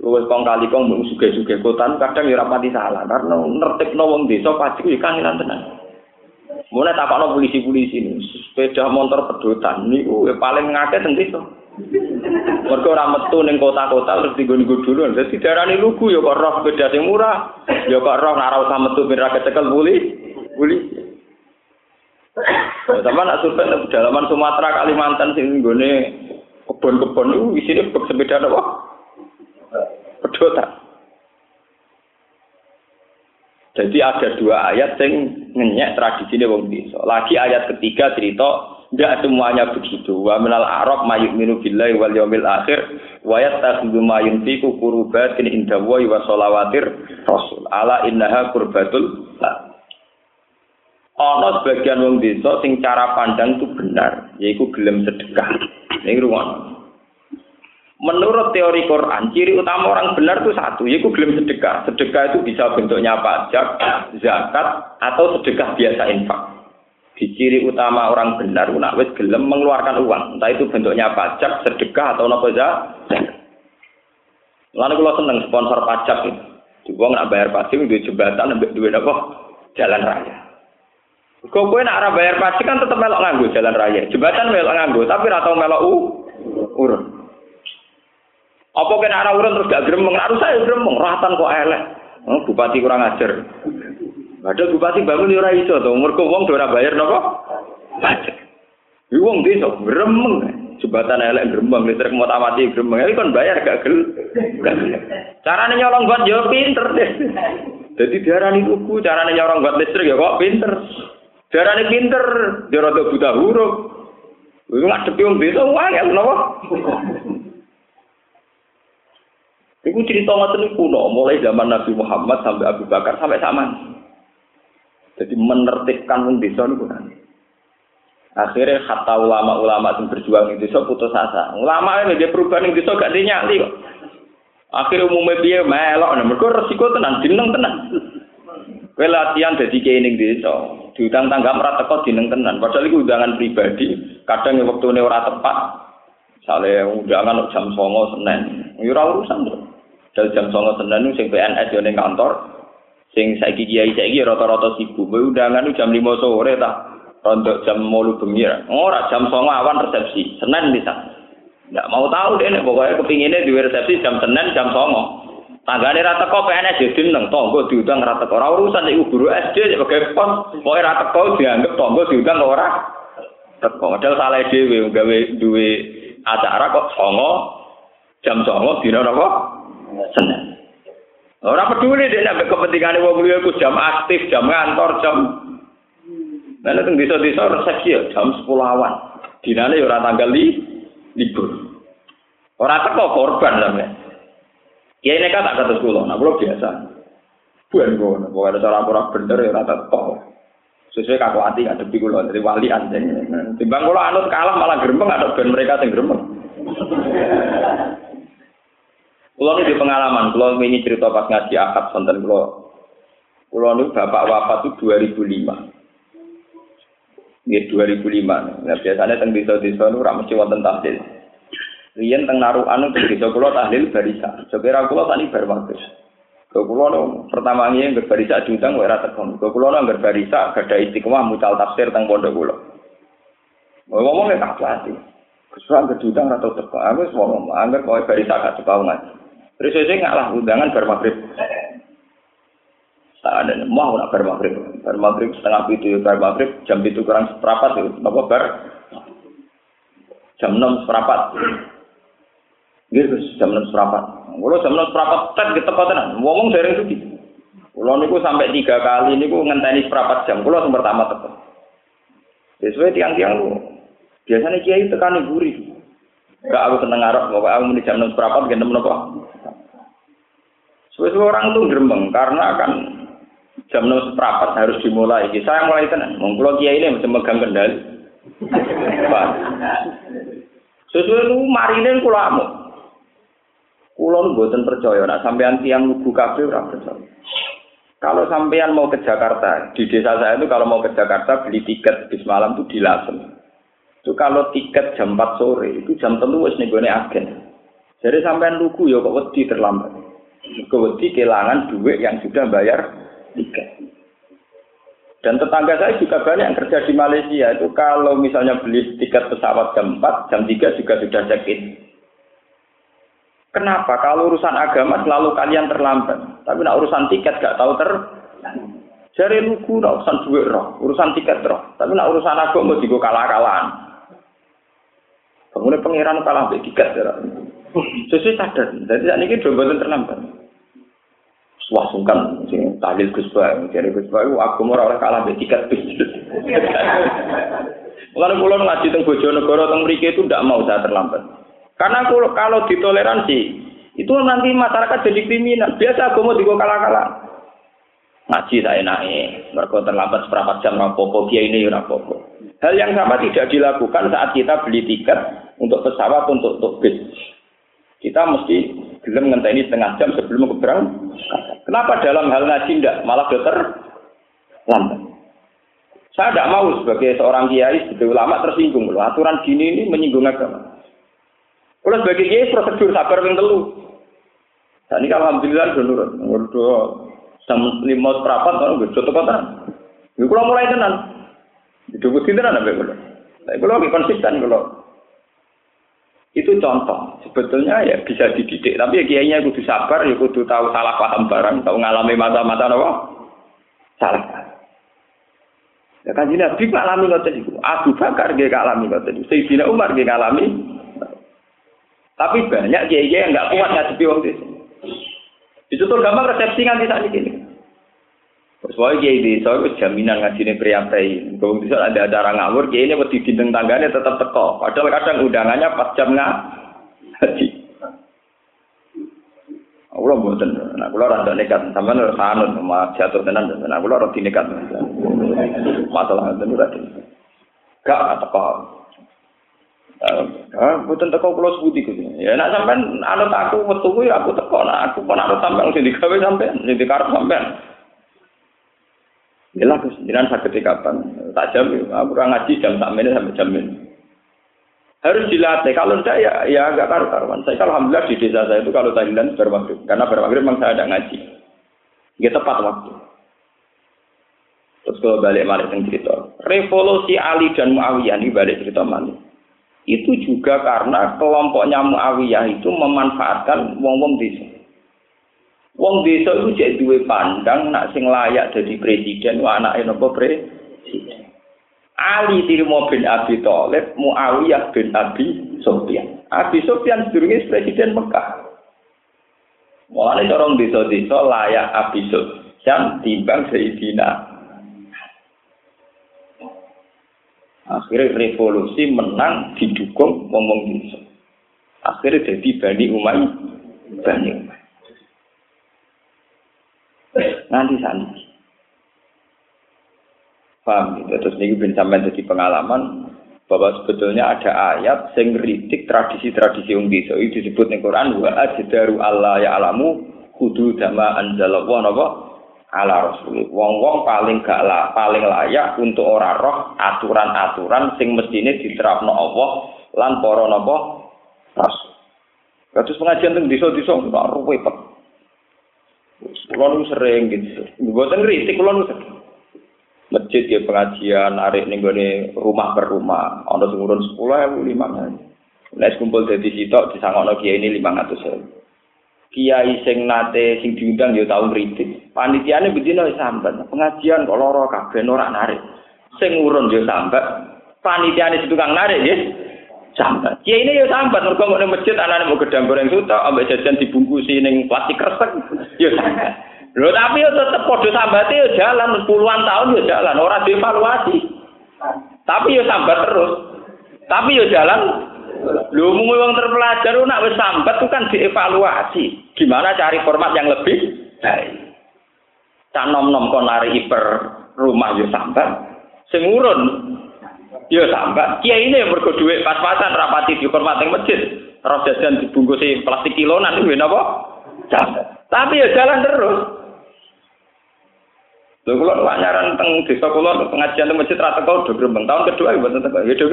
Speaker 1: luwes kong kali kong mau suge-suge kotan, kadang ya rapati salah karena nertib wong desa pajak ya kangelan tenan. Mulai tapakno polisi-polisi ini, sepeda motor pedotan niku paling ngake teng desa. Mergo ora metu ning kota-kota terus digon-gon dulu. Dadi darani lugu ya kok roh sepeda sing murah, ya kok roh ora usah metu ben ra kecekel puli. Puli. Sama nak survei pedalaman Sumatera, Kalimantan sing nggone kebon-kebon itu isine sepeda apa? Pedotan. Jadi ada dua ayat yang ngenyek tradisi ini wong desa. Lagi ayat ketiga cerita tidak semuanya begitu. Wa minal arab mayuk minu billahi wal yawmil akhir wa yattakhidhu ma yunfiqu qurbatin inda wa wa shalawatir rasul. Ala innaha qurbatul Ana sebagian wong desa sing cara pandang itu benar, yaitu gelem sedekah. Ini ruang. Menurut teori Quran, ciri utama orang benar itu satu, yaitu gelem sedekah. Sedekah itu bisa bentuknya pajak, zakat, atau sedekah biasa infak. Di ciri utama orang benar, nak wis gelem mengeluarkan uang, entah itu bentuknya pajak, sedekah atau apa saja. Lalu kalau seneng sponsor pajak itu, uang nak bayar pajak di jembatan, duit apa? Jalan raya. Kau gue nak bayar pajak kan tetap melok nganggo jalan raya, jembatan melok nganggo, tapi atau melok u urun. Apa kena arah urun terus gak gremeng, harus saya gremeng, ratan kok elek. Oh, bupati kurang ajar. Padahal bupati bangun ya ora iso to, mergo wong ora bayar napa? Pajak. Iku wong desa gremeng. Jembatan elek gremeng, listrik mau mati gremeng. Iki kon bayar gak gel. Carane nyolong buat yo pinter deh. Jadi diarani tuku, carane nyolong buat listrik ya kok pinter. Diarani pinter, dia rada buta huruf. Iku ngadepi wong desa wae napa? Iku cerita ngoten kuno, mulai zaman Nabi Muhammad sampai Abu Bakar sampai sama. Jadi menertibkan wong desa niku kan. Akhirnya kata ulama-ulama yang berjuang di desa putus asa. Ulama ini dia perubahan di desa gak dinyali kok. Akhirnya umumnya dia melok, nah mereka resiko tenan, dineng tenan. Kue latihan jadi keining desa, diundang tangga merata kok dineng tenan. Padahal itu undangan pribadi, kadang yang waktu ini ora tepat. Misalnya undangan jam songo senen, ya urusan tuh. Dari jam songo senen, sing PNS yang kantor, sing saiki kiai saiki rata-rata sibuk. Kowe undangan jam 5 sore ta. Rontok jam 8 bengi. Ora jam 9 awan resepsi. Senin bisa. Nggak mau tahu deh pokoknya kepinginnya di resepsi jam Senin jam 9. Tanggane rata kok PNS ya dineng tonggo diundang rata kok ora urusan iku guru SD sebagai pos. Pokoke rata kok dianggap tonggo diundang ora. Teko model salah dhewe gawe duwe acara kok songo jam songo dina apa? Senin. Orang peduli dia nak kepentingan wong liya iku jam aktif, jam kantor, jam Nah, itu desa-desa resepsi ya jam 10 awan. Dinane ya ora tanggal li, libur. Ora teko korban sampe. Ya ini tak kata sekolah, nah kalau biasa. Bukan gue, pokoknya cara kurang bener ya rata teko. Sesuai kaku hati ada di kulo dari wali anjing. Timbang kulo anut kalah malah gerembeng ada ben mereka yang gerembeng. Kulo ini di pengalaman, kulo ini cerita pas ngaji akad sonten kulo. Kulo ini bapak wafat itu 2005. Ini 2005. Nah, biasanya teng desa-desa itu ramai mesti wonten tahlil. Riyen teng narukan teng desa kulo tahlil barisa. Sekira kulo tani bar maghrib. Kau kulo pertama ini nggak barisa diutang wae rata kon. Kau kulo nggak barisa gada istiqomah mucal tafsir teng pondok kulo. Ngomongnya tak hati. Kesukaan kedudang atau teko. Aku semua ngomong, anggar kau barisa gak suka ngaji. Terus saya ngalah undangan bar maghrib. Tak ada mau nak bar maghrib. Bar maghrib setengah itu bar maghrib jam itu kurang seperempat itu apa bar jam enam seperempat. Gitu jam enam seperempat. Kalau jam enam seperempat tet tenan. Ngomong dari itu. Kalau niku sampai tiga kali niku ngenteni seperempat jam. Kalau yang pertama tetap. Sesuai tiang-tiang lu. Biasanya kiai tekan gurih. Gak aku seneng ngarep, pokoknya aku muni jam enam seperempat, enam apa. Sesuai orang tuh gerembeng, karena kan jam enam seperempat harus dimulai. Saya mulai tenang, mengkulo kiai ini mesti megang kendali. Sesuai itu marinin kulo amuk. Kulon buatan percaya, nak sampean tiang lugu kabeh ora percaya. Kalau sampean mau ke Jakarta, di desa saya itu kalau mau ke Jakarta beli tiket bis malam itu di Lasem. Itu kalau tiket jam 4 sore, itu jam telu wis nenggone agen. Jadi sampean lugu ya kok wedi terlambat. Kok wedi kehilangan duit yang sudah bayar tiket. Dan tetangga saya juga banyak yang kerja di Malaysia itu kalau misalnya beli tiket pesawat jam 4, jam 3 juga sudah check. Kenapa? Kalau urusan agama selalu kalian terlambat. Tapi nak urusan tiket gak tahu ter. Jari lugu nak urusan duit roh, urusan tiket roh. Tapi nak urusan agama juga kalah-kalahan. Kemudian pangeran kalah tiket ya. Sesuai sadar. Jadi saat ini dua bulan terlambat. Wah sungkan, tahlil Gus Ba, jadi Gus Ba, aku mau orang kalah be tiket bis. *laughs* Mulane kula ngaji teng Bojonegoro teng mriki itu tidak mau saya terlambat. Karena kalau, kalau ditoleransi, itu nanti masyarakat jadi kriminal. Biasa agama di kalah-kalah. Ngaji saya naik, mereka terlambat seperempat jam rapopo, kia ini rapopo. Hal yang sama tidak dilakukan saat kita beli tiket untuk pesawat untuk, untuk bis. Kita mesti belum ngenteni setengah jam sebelum keberang. Kenapa dalam hal ngaji tidak malah dokter lambat? Saya tidak mau sebagai seorang kiai, sebagai ulama tersinggung. Loh, aturan gini ini menyinggung agama. Kalau sebagai kiai prosedur sabar yang telu. Dan ini alhamdulillah sudah nurut. Udah jam lima seperempat kalau gue contoh kota. Ini kalau mulai tenan. Itu gue tenan apa kalau. Tapi kalau konsisten kalau itu contoh. Sebetulnya ya bisa dididik. Tapi ya kiainya kudu sabar, ya kudu tahu salah paham barang, tahu ngalami mata-mata apa? Salah. Ya kan jadi Nabi ngalami ngoten iku. Abu Bakar nggih ngalami ngoten. Sayyidina Umar nggih ngalami tapi banyak kiai yang nggak kuat ngadepi waktu itu. Itu tuh gampang resepsi nganti saat ini. Soalnya kiai di soalnya jaminan ngaji ini pria pria. Kalau bisa ada acara ngawur, kiai ini di dinding tangganya tetap teko. Padahal kadang undangannya pas jam ngaji. Allah buatan, nah kalau rada nekat, sama nih sanut, sama jatuh tenan, nah kalau rada nekat, masalah itu rada. Gak teko. Ah, mboten teko kula sebuti Gus. Ya nek sampean anut aku metu aku teko nek aku pun anut sampean sing digawe sampean, sing dikarep sampean. Ya lah Gus, jenengan saged kapan? Tak jam, aku ora ngaji jam sak menit sampai jam ini. Harus dilatih. Kalau tidak ya, ya agak karu-karuan. Saya alhamdulillah di desa saya itu kalau tahlilan bermaghrib. Karena bermaghrib memang saya ada ngaji. Ya tepat waktu. Terus kalau balik balik cerita. Revolusi Ali dan Muawiyah ini balik cerita mana? itu juga karena kelompoknya Muawiyah itu memanfaatkan wong-wong desa. Wong desa itu jadi dua pandang nak sing layak jadi presiden wa anake napa presiden. Ali Tirmo bin Abi Thalib, Muawiyah bin Abi Sufyan. Abi Sufyan sedurunge presiden Mekah. Mulane orang desa-desa layak Abi Sufyan timbang Sayyidina Akhirnya revolusi menang didukung ngomong desa. Akhirnya jadi Bani Umayyah. Bani Umayyah. Nanti sana. Paham gitu. Terus ini bin sampai jadi pengalaman bahwa sebetulnya ada ayat sing kritik tradisi-tradisi wong desa itu disebut ning Quran wa ajdaru Allah ya alamu kudu dama anzalallahu napa ala rasul. Wong-wong paling gak lah, paling layak untuk ora roh aturan-aturan sing mestine diterapno Allah lan para napa rasul. Kados pengajian teng desa-desa kok ruwet. Kulo nu sering gitu. Mboten kritik kulo nu Masjid ya pengajian narik gone rumah per rumah. Ana sing urun 10.000 5.000. Nek kumpul dadi sitok disangokno kiai ini 500.000. kiai sing nate sing diundang ya tau ngritik. Panitiane bedino sambat. Pengajian kok lara kabeh ora narik. Sing urun ya sambat. Panitiane tukang narik ya sambat. Kiai ini ya sambat mergo nek masjid anane mau gedang goreng suta ambek jajan dibungkusi ning plastik kresek ya sambat. Lho tapi ya tetep padha sambate ya jalan puluhan tahun ya jalan ora dievaluasi. Tapi ya sambat terus. Tapi ya jalan Lho mung wong terpelajar nak wis sambat itu kan dievaluasi. Gimana cari format yang lebih baik. Tak nom-nom kon lari hiper rumah yo sambat. Sing urun yo sambat. Kiai ini mergo dhuwit pas-pasan rapati di format yang masjid. roh jajan dibungkusi plastik kilonan itu apa? Tapi ya jalan terus. Lho kula nyaran teng desa kula pengajian teng masjid rata kau do grembeng tahun kedua ya mboten teko ya do.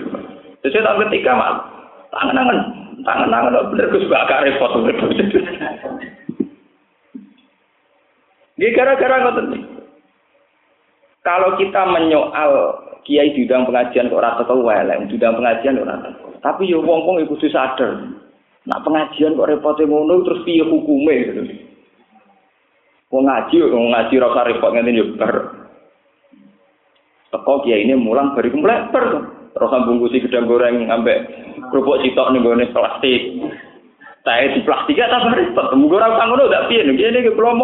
Speaker 1: Jadi tahun ketiga mal tangan-tangan tangan-tangan bener Gus gak repot. Ini gara-gara ngoten. Kalau kita menyoal kiai di bidang pengajian kok rata tau wae, di bidang pengajian kok rata. Tapi yo wong-wong kudu sadar. Nak pengajian kok repote ngono terus piye hukume gitu. Wong ngaji, wong ngaji rasa repot ngene yo bar. Teko kiai ini mulang bari ber. Terus bungkusi gedang goreng ambek kerupuk sitok ning gone plastik. saya di plastik tak repot. Mugo ora usah ngono ndak piye ngene iki kula.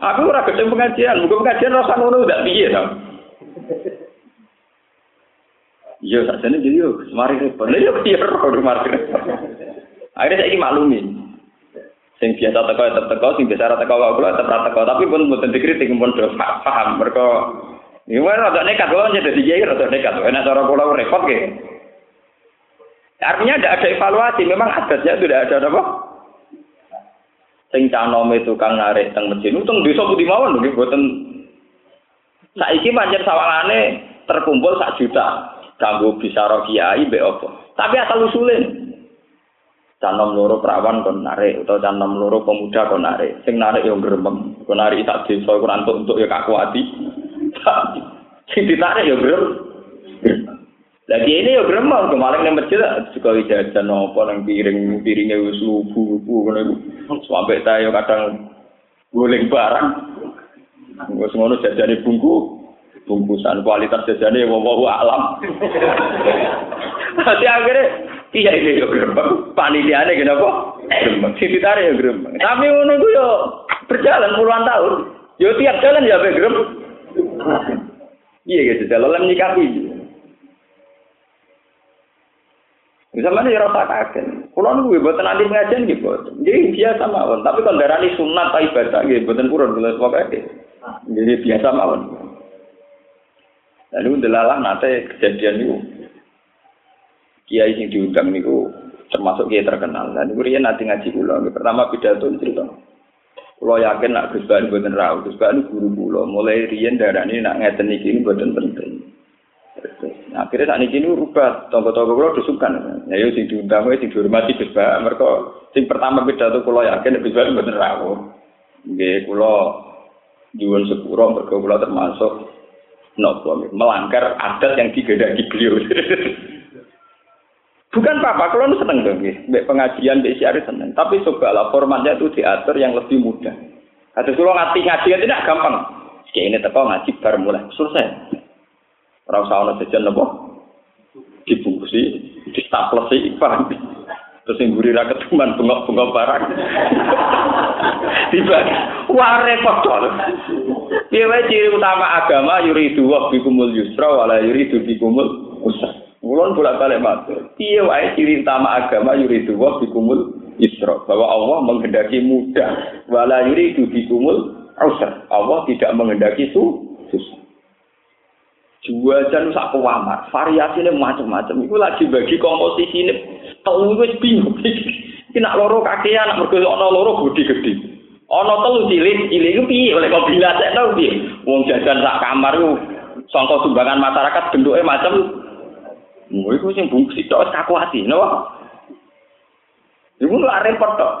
Speaker 1: Aku ora gedhe pengajian, mugo pengajian ora usah ngono ndak piye to. Iya, sakjane jadi yo semari repot. Yo piye ora mari repot. Akhirnya saya maklumi. Sing biasa teko ya teko, sing biasa ora teko kok kula tetep teko, tapi pun mboten dikritik pun do paham mergo Ini rada nekat kok jadi kiai rada nekat. Enak cara kula repot ge. Artinya tidak ada evaluasi, memang adatnya tidak ada apa? sing canome tukang narik teng masjid untung desa putih mawon nggih boten saiki pancen sawangane terkumpul sak juta kanggo bisa ro kiai mbek apa? Tapi asal usulin. Canom loro perawan kon narik utawa canom loro pemuda kon narik. Sing narik yo gremeng kon narik sak desa iku rantuk untuk ya kakuati *laughs* sing ditarik yo gremeng Lagi ini ya gremeng kemarin ning masjid juga jajan apa nang piring piringnya wis lubu-lubu ngono iku. Sampai ta yo kadang guling barang. Wis ngono jajane bungku bungkusan kualitas jajane wong wong alam. Nanti akhirnya iya ini yo gremeng. Panitiane kenapa? Gremeng. Sing ditarik ya gremeng. Tapi iku yo berjalan puluhan tahun. Yo tiap jalan ya be. Iya gitu, dalam nyikapi. Misalnya ya rasa kaget. Kalau nunggu buat nanti pengajian gitu, jadi biasa mawon. Tapi kalau darah ini sunat ibadah gitu, buatan kurang jelas pokoknya. Jadi biasa mawon. Lalu delalah nanti kejadian itu. Kiai yang diundang itu termasuk kiai terkenal. Dan itu dia nanti ngaji ulang. Pertama pidato cerita. Kalau yakin nak Gus Bani buatan rawuh, Gus Bani guru pulau. Mulai rian darah ini nak ngeten ini buatan penting. Akhirnya saat ini rubah, tonggo-tonggo kulo disukan. Ya yo sing diundang sing dihormati Gus Ba. Mereka sing pertama pidato kulo yakin Gus Ba mboten rawuh. Nggih kulo jual sepuro mergo kulo termasuk nopo melanggar adat yang digedaki beliau. Bukan apa-apa, kalau seneng dong, Mbak pengajian, mbak siari seneng. Tapi cobalah formatnya itu diatur yang lebih mudah. Ada kalau ngaji ngaji tidak gampang. Kayak ini teko ngaji baru mulai selesai. Ora usah ana jajan napa? Dibungkusi, distaplesi, paham? Terus yang gurih rakyat cuman bengok-bengok barang. *laughs* Tiba, wah repot. Dia ciri utama agama yuridu wa bikumul yusra wala yuridu bikumul usra. Mulon bolak balik matur. Iya wae ciri utama agama yuridu wa bikumul yusra. Bahwa Allah menghendaki mudah. Wala yuridu bikumul usra. Allah tidak menghendaki su susah. Dua jan sak variasi variasine macam-macam. Iku lagi bagi komposisi ini. Tahu wis bingung. *laughs* Iki nak loro kakean, nak mergo ana loro gede-gede. Ana telu cilik, cilik iku piye oleh kok bilasek tau piye? Wong jajan sak kamar iku sangka sumbangan masyarakat bentuke macam Mau iku sing bungkus tok kaku hati, no? Iku lak repot tok.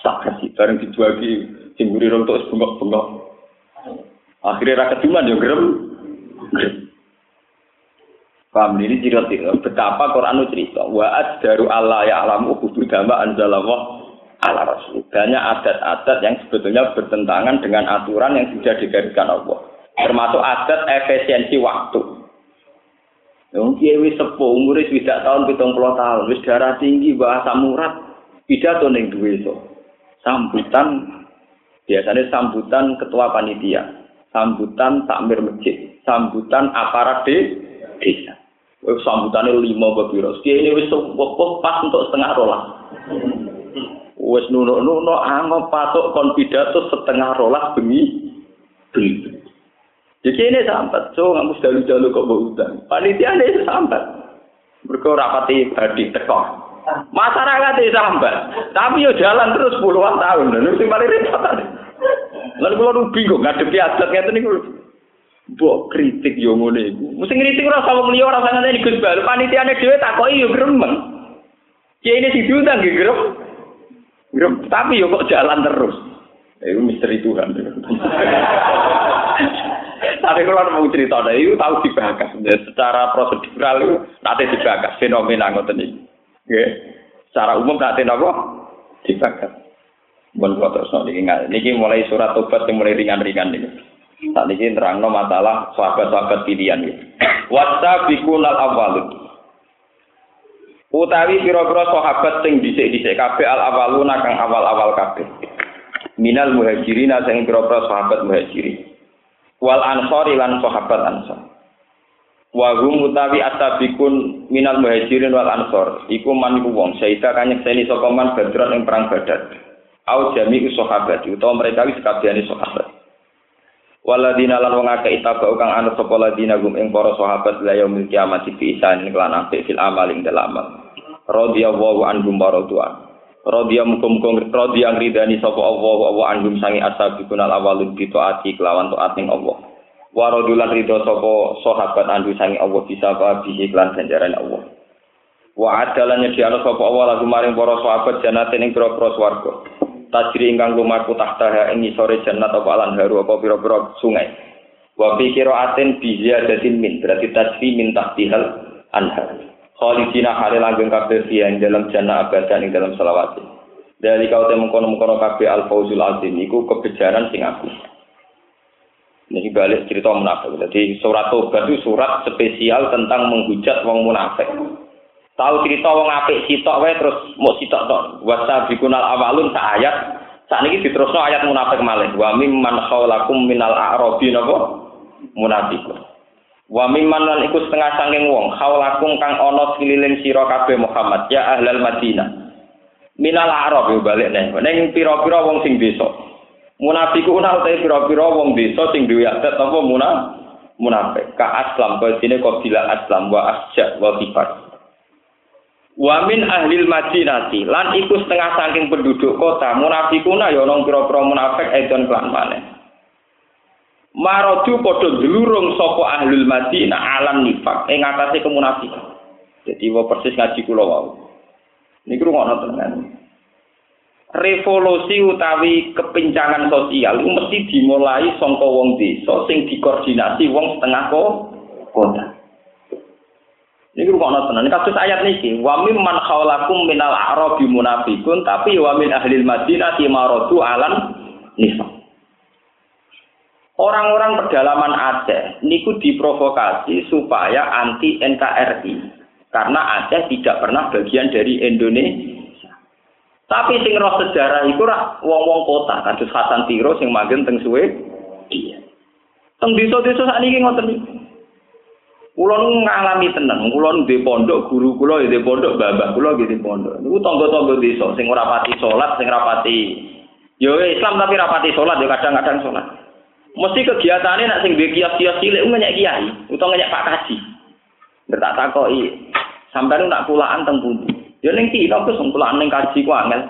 Speaker 1: Sak sih bareng dijuagi sing mburi rong tok bengok-bengok. Akhirnya rakyat cuma yo grem. Paham ini cerita betapa Quran cerita wa daru Allah ya alamu kudu dama anzalallah ala rasul. Banyak adat-adat yang sebetulnya bertentangan dengan aturan yang sudah digariskan Allah. Termasuk adat efisiensi waktu. Yang kiai sepuh umur tidak tahun pitung puluh tahun, wis darah tinggi bahasa murad, pidato neng duwe itu. Sambutan biasanya sambutan ketua panitia, sambutan takmir masjid, sambutan aparat desa. Wes sambutane lima bapiro. Kiai wis wektu pas untuk setengah rolas. Wes nuno-nuno angop patok kon pidato setengah rolas bengi. Bengi. Jadi ini sampat, so nggak mesti jalu-jalu kok bawa utang. Panitia ini sampat. Mereka rapati badi tekor. Masyarakat itu sambat, tapi yo jalan terus puluhan tahun. Lalu sing paling repot. Lalu kula nu bingung ngadepi adat ngeten niku. Mbok kritik yo ngene iku. Mesti ngritik ora sama mliya ora sangat ngene Gus Bal. Panitiane dhewe takoki yo gremeng. Kiai ini diundang nggih grem. Grem, tapi yo kok jalan terus. Itu misteri Tuhan. Tapi kalau mau cerita, itu tahu dibahas. Secara prosedural itu nanti dibahas fenomena ngoten. Oke. Secara umum nanti nopo dibahas. Bon foto so niki niki mulai surat tobat yang mulai ringan-ringan ini. Saat ini terangno masalah sahabat-sahabat pilihan ini. Wasa bikunal awalun. Utawi pira-pira sahabat sing dhisik-dhisik kabeh al awaluna kang awal-awal kabeh. Minal muhajirina sing pira-pira sahabat muhajirin wal ansori lan sahabat ansor. Wa hum utawi asabikun minal muhajirin wal ansor. Iku man iku wong saida kanyek seni sapa man badron ing perang badar. Au jami sahabat utawa mereka wis kabehane sahabat waladina lan wong akeh itaba kang anut sapa ladina gum ing para sahabat la yaumil kiamat fi isan kelan apik fil amal ing dalam amal radhiyallahu anhum wa Rodya mukum-mukum rodya ngridani sapa Allah wa anhum sangi ashabikun al awalun bi taati kelawan taat ning Allah. Wa radulan ridho sapa sahabat andu sangi Allah bisa ba bi iklan ganjaran Allah. Wa adalan nyediano sapa Allah lagu maring para sahabat jannatin ing pira-pira swarga. Tajri ingkang lumaku tahta ing sore jannat apa alan haru apa pira-pira sungai. Wa fi qiraatin bi ziyadatin min berarti tajri min tahtihal anhar. Khalidina hale langgeng kabeh yang dalam jannah abadan ing dalam selawat. Dari kau temu kono-kono kabeh al fauzul azim iku kebejaran sing aku. Ini balik cerita munafik. Jadi surat Tobat itu surat spesial tentang menghujat wong munafik. Tahu cerita wong apik sitok wae terus mau sitok tok. Wasa bikunal awalun sa ayat. Saat ini diterusno ayat munafik malih. Wa mimman khawlakum minal a'rabi napa? Munafikun. Wa mimman lan iku setengah sangking wong haulakum kang ana sekeliling sira kabeh Muhammad ya ahlal Madinah. Minal Arab yo balik neh. Ning pira-pira wong sing desa. Munafikuna utahe pira-pira wong desa sing duwe adat apa munaf munafik. Ka aslam kaya dene kok bila aslam wa asja wa kifar. Wa min ahlil Madinati lan iku setengah saking penduduk kota munafikuna ya ana pira-pira munafik edon kelan maneh. Marodu padha dlurung sapa ahlul Madinah alam nifak ing atase kemunafikan. Jadi wa persis ngaji kula wau. Niku ngono tenan. Revolusi utawi kepincangan sosial mesti dimulai saka wong desa sing dikoordinasi wong setengah kota. Niku ngono tenan. Kasus ayat niki, wa mimman khawlakum minal a'rabi munafikun tapi wa min ahlil Madinah maradu alam nifak. Orang-orang pedalaman Aceh niku diprovokasi supaya anti NKRI karena Aceh tidak pernah bagian dari Indonesia. Tapi sing roh sejarah itu rak wong-wong kota, kados Hasan Tiro sing manggen teng suwe iya. Teng desa-desa sakniki ngoten niku. Kula nu ngalami tenan, kula nu di pondok, guru kula di pondok, babah kula di pondok. Niku tangga-tangga desa sing ora pati salat, sing ora pati yo Islam tapi rapati salat yo kadang-kadang salat. Mesti kegiatannya nak sing duwe kios-kios cilik ngenyek kiai utawa ngenyek Pak Kaji. Nek tak takoki, sampeyan nak pulaan teng pundi? Ya ning Cina ku sing pulaan ning kaji ku angel.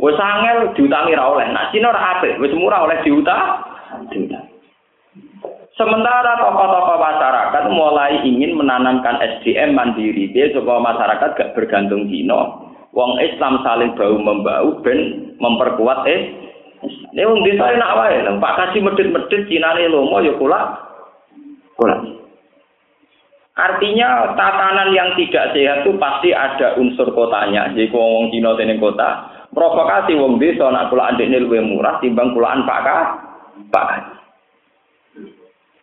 Speaker 1: Wis angel diutangi ra oleh. Nak Cina ora apik, wis murah oleh diutang. Sementara tokoh-tokoh masyarakat mulai ingin menanamkan SDM mandiri, dia supaya masyarakat gak bergantung Cina. Wong Islam saling bau membau ben memperkuat eh ini wong desa enak wae, Pak kasih medit-medit cinane lomo ya kula. Kula. Artinya tatanan yang tidak sehat itu pasti ada unsur kotanya. Jadi wong Cina tening kota, provokasi wong desa nak kula andekne luwih murah timbang kulaan Pak. Pak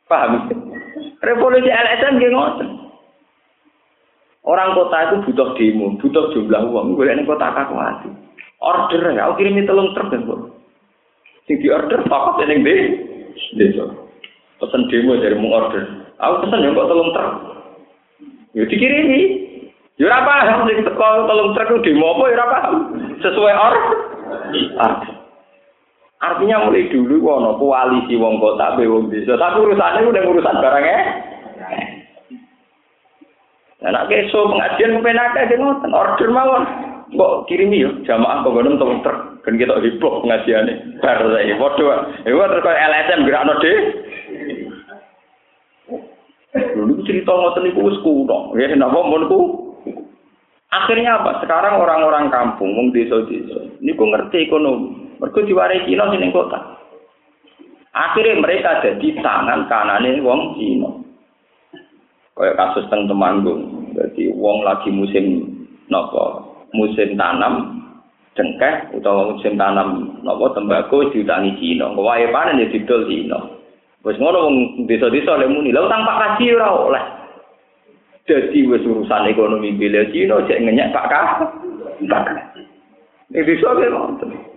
Speaker 1: Paham? Revolusi LSM nggih ngoten. Orang kota itu butuh demo, butuh jumlah uang. Gue ini kota kakuati. Order ya, aku kirimi telung truk kan, Sing di order tokoh ning di desa. Pesen demo dari mau order. Aku pesen ya kok tolong truk. Ya dikirimi. Ya ora paham sing teko truk demo apa ya paham. Sesuai or. Artinya mulai dulu wono koalisi wong kota be wong desa. Tapi urusannya udah urusan barangnya. Nah, nak keso pengajian kepenak aja ngoten, order mawon. Kok kirim yo jamaah kok ngono tong truk. Ben kita heboh pengajiane. Bar saiki padha. Iku terus kaya LSM gerakno de. Dulu cerita ngoten niku wis kuno. Ya napa mun Akhirnya apa? Sekarang orang-orang kampung, wong desa-desa, niku ngerti ekonomi. Mergo diwarai Cina sing kota. Akhirnya mereka jadi tangan kanane wong Cina. Kayak kasus teng Temanggung. Jadi wong lagi musim nopo musim tanam cengkeh utawa musim tanam nopo tembakau diutangi Cina. Wae panen ya didol Cina. Wis ngono wong desa-desa le muni, lha tanpa kaji ora oleh. Jadi wis urusan ekonomi bila Cina cek ngenyak Pak Kah. Ini bisa ngoten.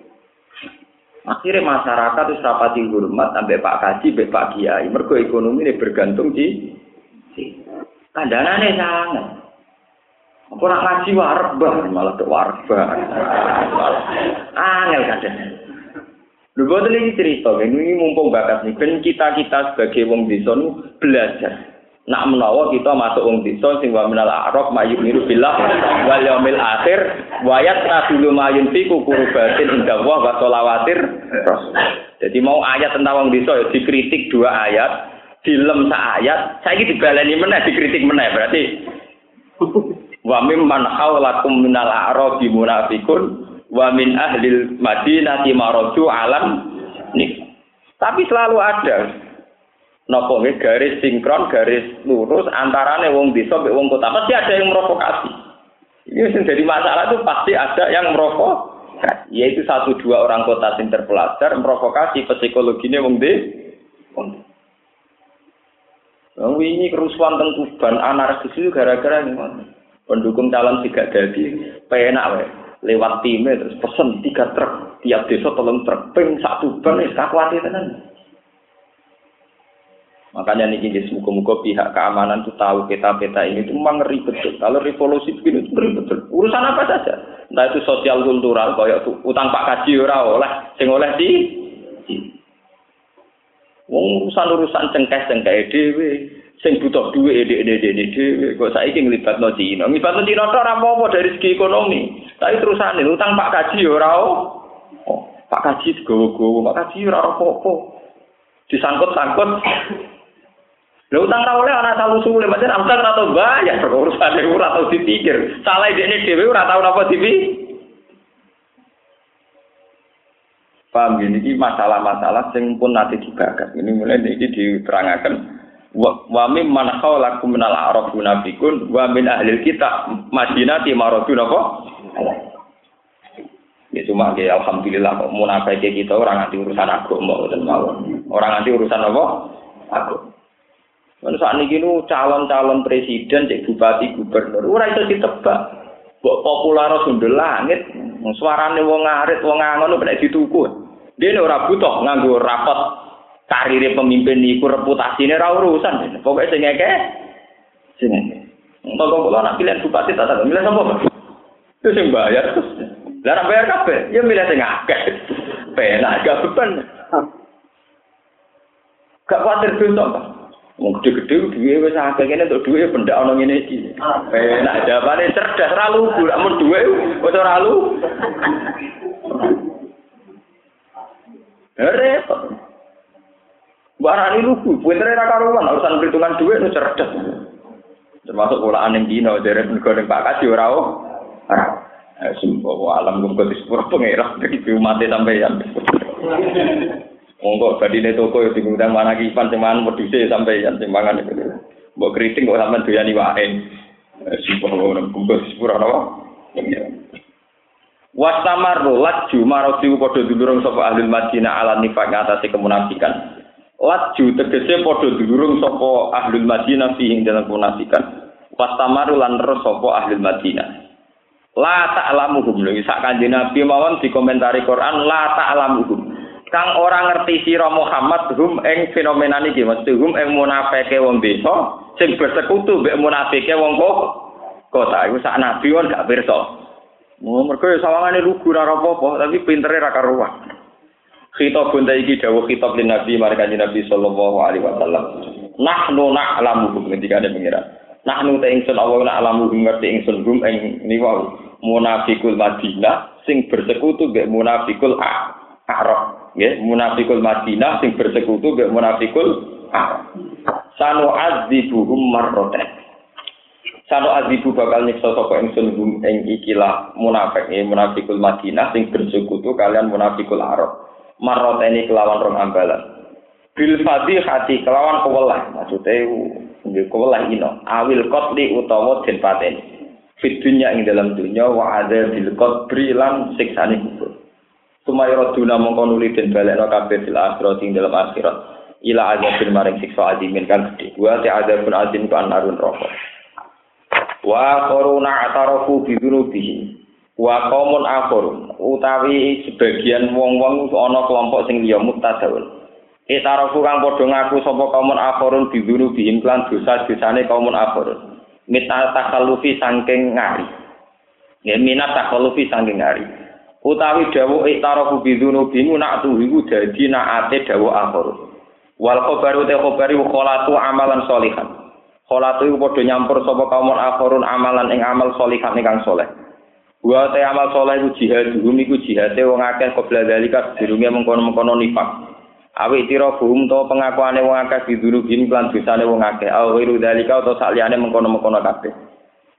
Speaker 1: Akhirnya masyarakat itu rapati hormat sampai Pak Kaji, sampai Pak Kiai. Mergo ekonomi ini bergantung di kandanane sangat. Apa nak ngaji warbah malah ke warbah. Angel kadang. Lho boten iki cerita, ini mumpung bakat nih, kita-kita sebagai wong desa belajar. Nak menawa kita masuk wong desa sing wa minal a'raf mayuk niru billah wal yaumil akhir wa yatadulu mayun fi kurubatin inda wa wa sholawatir Jadi mau ayat tentang wong desa ya dikritik dua ayat, dilem sak ayat, saiki dibaleni meneh dikritik meneh berarti. Wa mimman haulakum minal a'raf munafiqun wa min ahlil madinati maraju alam. Nih. Tapi selalu ada nopo nggih garis sinkron, garis lurus antarane wong desa mbek wong kota. Pasti ada yang merokokasi. Ini yang jadi masalah itu pasti ada yang merokok. Yaitu satu dua orang kota yang terpelajar merokokasi psikologinya wong de. Wong ini kerusuhan tengkuban anarkis itu gara-gara ini pendukung calon tidak jadi penak wae lewat timnya terus pesen tiga truk tiap desa tolong truk ping satu ban wis kakuati tenan Makanya nih jadi semoga-moga pihak keamanan tuh tahu peta-peta ini itu memang ngeri betul. Kalau revolusi begini itu ngeri betul. Urusan apa saja. Entah itu sosial kultural, kayak utang pak kaji ora oleh, sing oleh di. Wong urusan urusan cengkeh dewe, sing butuh duit ede ede ede dewe. Kok saya ingin libat no Cina, libat no Cina ora apa dari segi ekonomi. Tapi terusan ini utang pak kaji ora oh, pak kaji segowo-gowo, pak kaji ora apa-apa. Disangkut-sangkut Lha utang ra oleh ana salu suwe, pancen utang atau bayar urusan ora tau dipikir. Salah dekne dhewe ora tau napa dipi. Paham gini, ini masalah-masalah yang pun nanti dibahas. Ini mulai ini diterangakan. Wa min man khawlakum minal arab munafikun wa min ahli kita madinati maradun apa? Ya cuma ya alhamdulillah kok munafik kita orang anti urusan agama dan mawon. Orang anti urusan apa? Agama. Kan saat ini calon-calon presiden, cek bupati, gubernur, ora itu ditebak. Bok populer sundel langit, suarane wong ngarit, wong ngangon nek dituku. Dia ora butuh nganggo rapat karir pemimpin iku reputasine ora urusan. Pokoke sing ngeke sing ngeke. Mbok kula nak pilihan bupati tak tak milih sapa, Pak? Itu sing bayar. Lah bayar kabeh, ya milih sing akeh. Penak gak beban. Gak khawatir dosa, Pak. Wong gede-gede duwe wis akeh kene untuk duwe pendak ana ngene iki. Enak jawabane cerdas ra lugu, amun duwe wis ora lu. Repot. Barani lugu, pintere ra karuan urusan perhitungan duwe nu cerdas. Termasuk polaan ning dino dari negara Pak Kaji ora oh. Sumpah alam gum kok disepuro pengira iki umat sampeyan. Monggo badine toko yo diundang mana kipan sing mangan wedhuse sampai yang sing mangan itu. Mbok kriting kok sampean doyani wae. Sumpah ora kumpul sepura napa? Wasamaru laju maroti padha dulurung sapa ahli Madinah ala nifaq ngatasi kemunafikan. Laju tegese padha dulurung sapa ahli Madinah fi ing dalam kemunafikan. Wasamaru lan terus sapa ahli Madinah. La ta'lamuhum lho sak kanjeng Nabi mawon dikomentari Quran la ta'lamuhum kang ora ngerti sira Muhammad hum ing fenomena niki mesti hum ing munafike wong desa sing bersekutu mbek munafike wong kok kota iku sak nabi wong gak pirsa Oh, mergo ya sawangane lugu ora apa-apa, tapi pintere ra karuan. Khitab bunda iki dawuh khitab lin Nabi marang Nabi sallallahu alaihi wasallam. Nahnu na'lamu ketika ada pengira. Nah nu te ingsun Allah nak alamu ngerti ingsun gum ing niwa munafikul Madinah sing bersekutu mbek munafikul Arab. Nggih munafikul Madinah sing bersekutu mbek munafikul Arab. Sanu adzibuhum marroten sanu adzibu bakal nyiksa sapa ingsun ing ikilah munafik nggih munafikul Madinah sing bersekutu kalian munafikul Arab. Marroten kelawan rong ambalan. Bil hati kelawan kewelah maksudnya nggih kewelah ino. Awil qatli utawa den pateni. Fit dunya ing dalam dunya wa ada bil qatri lan siksane kubur Sumaya duna mongko nuli den balekno kabeh fil akhirat ing dalam akhirat ila azabil maring siksa adimin kan gede wa ta'adzabun azim kan narun rokok wa koruna atarafu bi dzunubihim wa qaumun akhurun utawi sebagian wong-wong ana kelompok sing liya mutadaun Itarafu kang padha ngaku sapa kaumun akhirun bidunu bihim klan dosa-dosane kaumun akhirun. Mita takallufi saking ngari. Ya minat takallufi saking ngari. Utawi dawu itarafu bidunu bimu nak iku dadi naate dawu akhirun. Wal khabaru te khabari kholatu amalan solihan. Kholatu iku padha nyampur sapa kaumun akhirun amalan ing amal solihan ingkang soleh. Wa te amal soleh iku jihad, iku jihate wong akeh kobla dalika dirunge mengkono-mengkono nifak. awi tira buhum to pengakuane wong akeh diduru bin lan dosane wong akeh au wiru dalika utawa saliyane mengkono-mengkono kabeh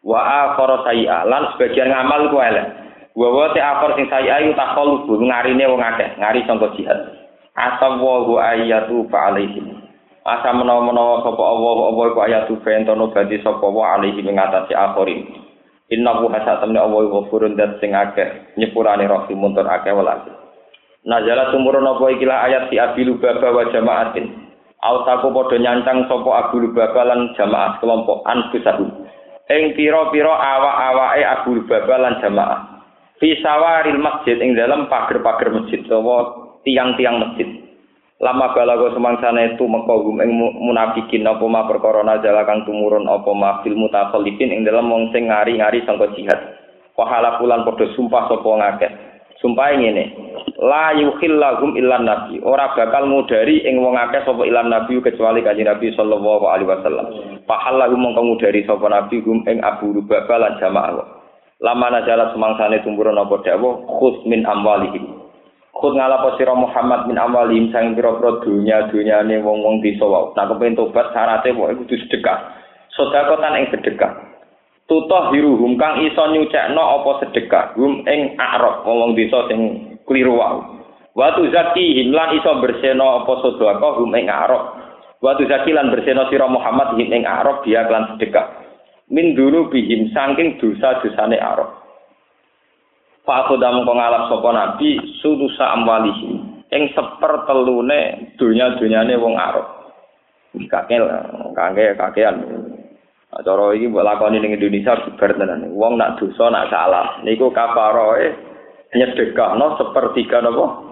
Speaker 1: wa akhara sayi'a lan sebagian ngamal ku elek wa wa akhir sing sayi'a iku takhol bu ngarine wong akeh ngari sangka jihad asawu ayatu fa alaihim asa menawa-menawa sapa Allah apa iku ayatu fa entono badi sapa wa alaihim ing atase akhirin inna hu hasatamne Allah ghafurun dat sing akeh nyepurane rahimun tur akeh welas Nazala tumurun apa ikilah ayat si Abi Lubaba wa jamaatin. Autaku padha nyancang sapa Abu Lubaba lan jamaah kelompok anfusahu. Ing pira-pira awak-awake Abu Lubaba lan jamaah. Fi sawaril masjid ing dalam pager-pager masjid utawa tiang-tiang masjid. Lama balago semangsane itu mekogum ing munafikin apa ma perkara nazala kang tumurun apa ma fil mutakhallifin ing dalam wong sing ngari-ngari sangka jihad. Wahala pulan padha sumpah sapa ngakeh. Sumpah ngene, la yukhillahum illan nabi ora bakal ngudari ing wong akeh sapa ilan nabi kecuali kanjeng nabi sallallahu alaihi wasallam fahallahu mongko ngudari sapa nabi hum ing abu rubaba lan jamaah lama najala semangsane tumburan apa dawa khus min amwalihim khud ngalapo sira Muhammad min amwalihim sang pira-pira dunya dunyane wong-wong desa wae nak kepen tobat syaraté pokoke kudu sedekah sedakotan ing sedekah tutoh hiruhum kang iso nyucekno apa sedekah hum ing akrab wong desa sing kliru wae. Watu zaki himlan iso berseno apa sedekah hum ing arok. Watu zaki lan berseno sira Muhammad him ing arok dia lan sedekah. Min dulu bihim saking dosa-dosane arok. Fa aku dam ngalap sapa nabi sudusa amwalihi ing sepertelune dunya-dunyane wong arok. Kakek kakek kakean. Cara iki mbok lakoni ning Indonesia bar tenan. Wong nak dosa nak salah niku kafaroe nyedekahno sepertiga napa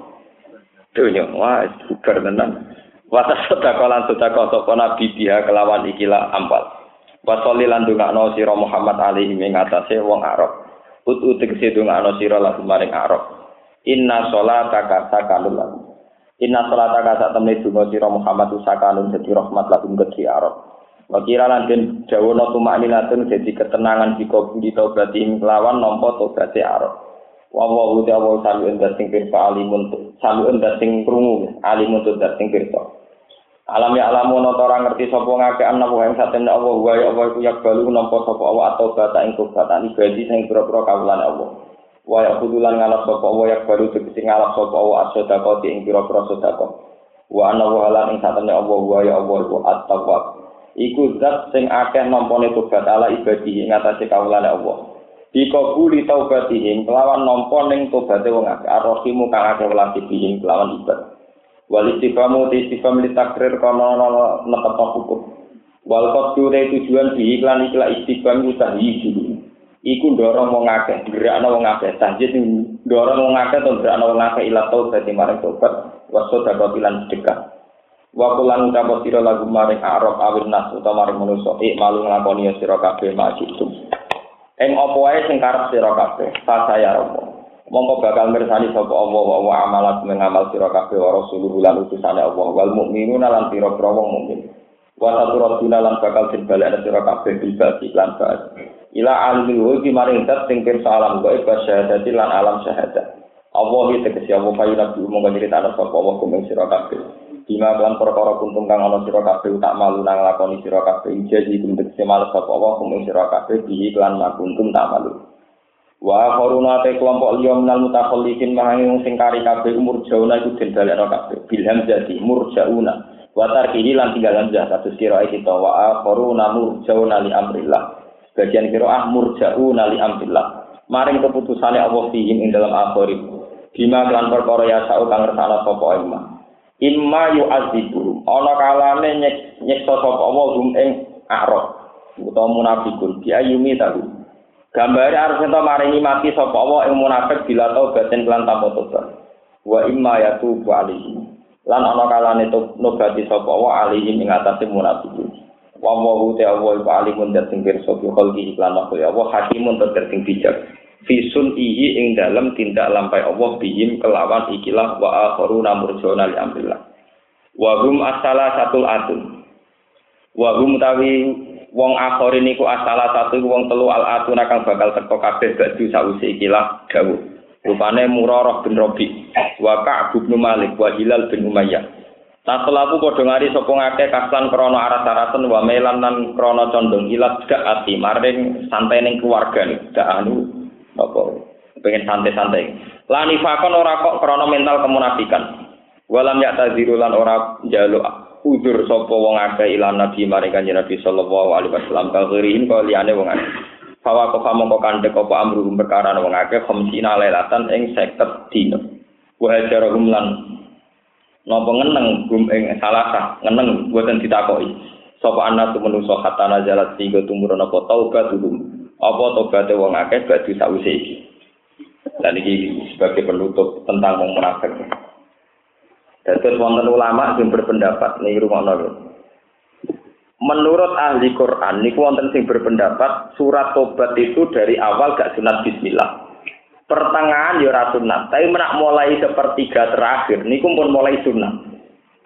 Speaker 1: dunya wah bubar tenan wata sedekah lan sedekah sapa nabi dia kelawan ikilah ampal wasoli lan dongakno sira Muhammad alaihi ing atase wong Arab. Ut ut tegese dongakno sira lan maring Arab. Inna sholataka sakanun lan inna sholataka sak temne donga sira Muhammad sakanun dadi rahmat lakum kedhi Arab. Wakira lan den dawono tumakninatun dadi ketenangan di kubur taubat lawan nampa tobaté Arab. Wa wa uti awal salu endas sing pirsa alimun salu endas sing krungu alimun tu das sing pirsa alam ya alamu no ora ngerti sapa ngake ana wa ing satemne Allah wa ya Allah iku yakbalu nampa sapa Allah atau bata ing kubatan ibadi sing pira-pira kawulan Allah. Wa ya kudulan ngalap sapa Allah yakbalu tegese ngalap sapa Allah as-sedekah ing pira-pira sedekah. Wa ana wa lan ing satemne Allah wa ya Allah iku at-tawwab. Iku zat sing akeh nampane tobat ala ibadi ing atase kawulan Allah. Dikabuli taubatihim kelawan nampa ning tobaté wong akeh arrohimu kang akeh welasi bihim kelawan ibad wal istifamu ti istifam li takrir kana netepa hukum. Wal qaddu tujuan bi iklan ikla istifam utahi dulu. Iku ndorong wong akeh gerakno wong akeh. Tanjid ndorong wong akeh to gerakno wong akeh ila taubat marang tobat waso dapat ilan sedekah. Wa kulan ucap sira lagu maring arab awin nas utawa maring manusa ik malu nglakoni sira kabeh majitum Ing apa wae sing karep sira kabeh, saya romo. Mongko bakal mirsani sapa Allah wa wa amalat mengamal sira kabeh wa rasuluhu lan utusane Allah. Wal mukminuna lan pira-pira wong mukmin. wa saturaduna lan bakal den balekna sira kabeh bil basi lan bas ila alimul wujud maring zat sing pirsa alam gaib syahadati lan alam syahadat. Allah iki tegese apa payu nabi mung cerita ana sapa Allah kumeng sira kabeh. Bima kelan perkara kuntum kang ana sira kabeh tak malu nang lakoni sira kabeh. Jadi kum tegese males sapa Allah kumeng sira kabeh bihi kelan makuntum tak malu Wa koruna te kelompok liya minal mutakhallifin mahangi wong sing kari kabeh umur jauna iku den balekno kabeh. Bilham jadi murjauna. Wa tarkihi lan tinggal hamzah kados kira kita wa koruna murjauna li amrillah. Sebagian kira ah murjauna li amrillah. Maring keputusane Allah fihim ing dalam akhir. Bima kelan perkara ya sa'u kang ngersakno sapa imma. Imma yu'adzibu ana kalane nyeksa sapa Allah hum ing arab. Utawa munafikun. Bi ayumi tahu Gambare harus ento maringi mati sapa Allah ing munafik bila batin kelan tanpa tobat. Wa imma yatubu alaihi. Lan ana kalane nobati sapa Allah alaihi ing atase munafik. Wa wa te Allah iku alimun dat sing pirsa bi khalqi iklan makhluk Allah hakimun tur sing bijak. Fi ihi ing dalam tindak lampai Allah bihim kelawan ikilah wa akharuna murjona li amrillah. Wa hum asala satul atun. Wa hum tawi wong akhir niku asala satu wong telu al atuna kang bakal teko kabeh badu sause ikilah dawuh. Rupane murarah bin robi wa ka'b bin malik wa hilal bin umayyah. Taselaku padha ngari sapa ngake kaslan krana aras-arasen wa melan lan krana condong ilat gak ati maring santai ning keluarga gak anu apa pengen santai-santai. Lani fakon ora kok krana mental kemunafikan. Walam ya taziru lan ora njaluk udur sapa wong akeh ilan nabi maring kanjeng Nabi sallallahu alaihi wasallam kagirihin kok liyane wong akeh Fawa kofa mongko kandhek apa amruhum perkara wong akeh khamsina lailatan ing 50 dina. Wa hajarahum lan napa ngeneng gum ing salasah ngeneng boten ditakoki. Sapa ana tu menungso hatana jalat sehingga tumurun apa taubat dulu. Apa tobaté wong akeh badhe sawise iki. Dan ini sebagai penutup tentang wong munafik. Jadi wonten ulama yang berpendapat nih rumah nol. Menurut ahli Quran, niku wonten sing berpendapat surat tobat itu dari awal gak sunat Bismillah. Pertengahan ya ora sunat, tapi menak mulai sepertiga terakhir niku pun mulai sunat.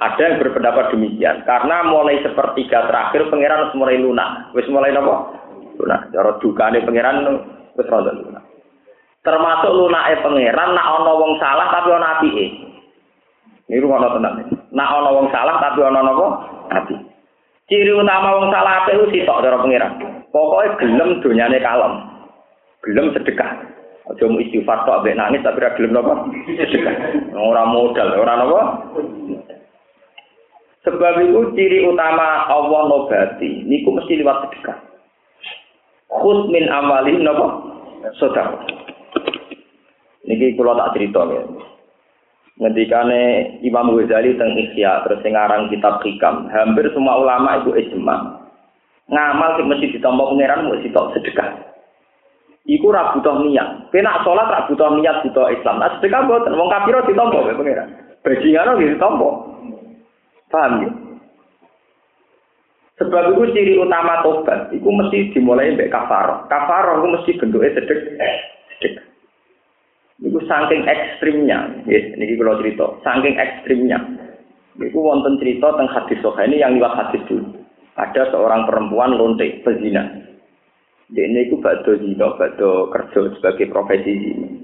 Speaker 1: Ada yang berpendapat demikian, karena mulai sepertiga terakhir pangeran harus mulai lunak. Wis mulai nopo? Lunak. Cara dukane pangeran wis rada lunak. Termasuk lunake pangeran nak ana wong salah tapi ana apike. Ini rumah tenang. Nak ono wong salah tapi ono nopo hati. Ciri utama wong salah apa itu sitok cara pengiran. Pokoknya gelem donyane kalem. Gelem sedekah. Aja mau istighfar tok ambek nangis tapi ora gelem nopo sedekah. Ora modal, ora nopo. Sebab itu ciri utama Allah nobati niku mesti lewat sedekah. Khud min amalin nopo? Sedekah. Niki kula tak cerita ya. Ngendikane Imam Ghazali teng Ihya terus sing kitab Hikam. Hampir semua ulama itu ijma. Ngamal sing mesti ditampa pangeran mesti tok sedekah. Iku ra butuh niat. Kena salat ra butuh niat butuh Islam. Nah sedekah boten wong kafir ditampa karo pangeran. Bajingan ora ditampa paham ya? Sebab itu ciri utama tobat, itu mesti dimulai dari kafar. Kafar itu mesti bentuknya sedek, sedek. Niku saking ekstrimnya, ya, niki kalau cerita, saking ekstrimnya. Niku wonten cerita tentang hadis ini yang lewat hadis dulu. Ada seorang perempuan lontek pezina. Dia ini ku bado zina, bado kerja sebagai profesi ini.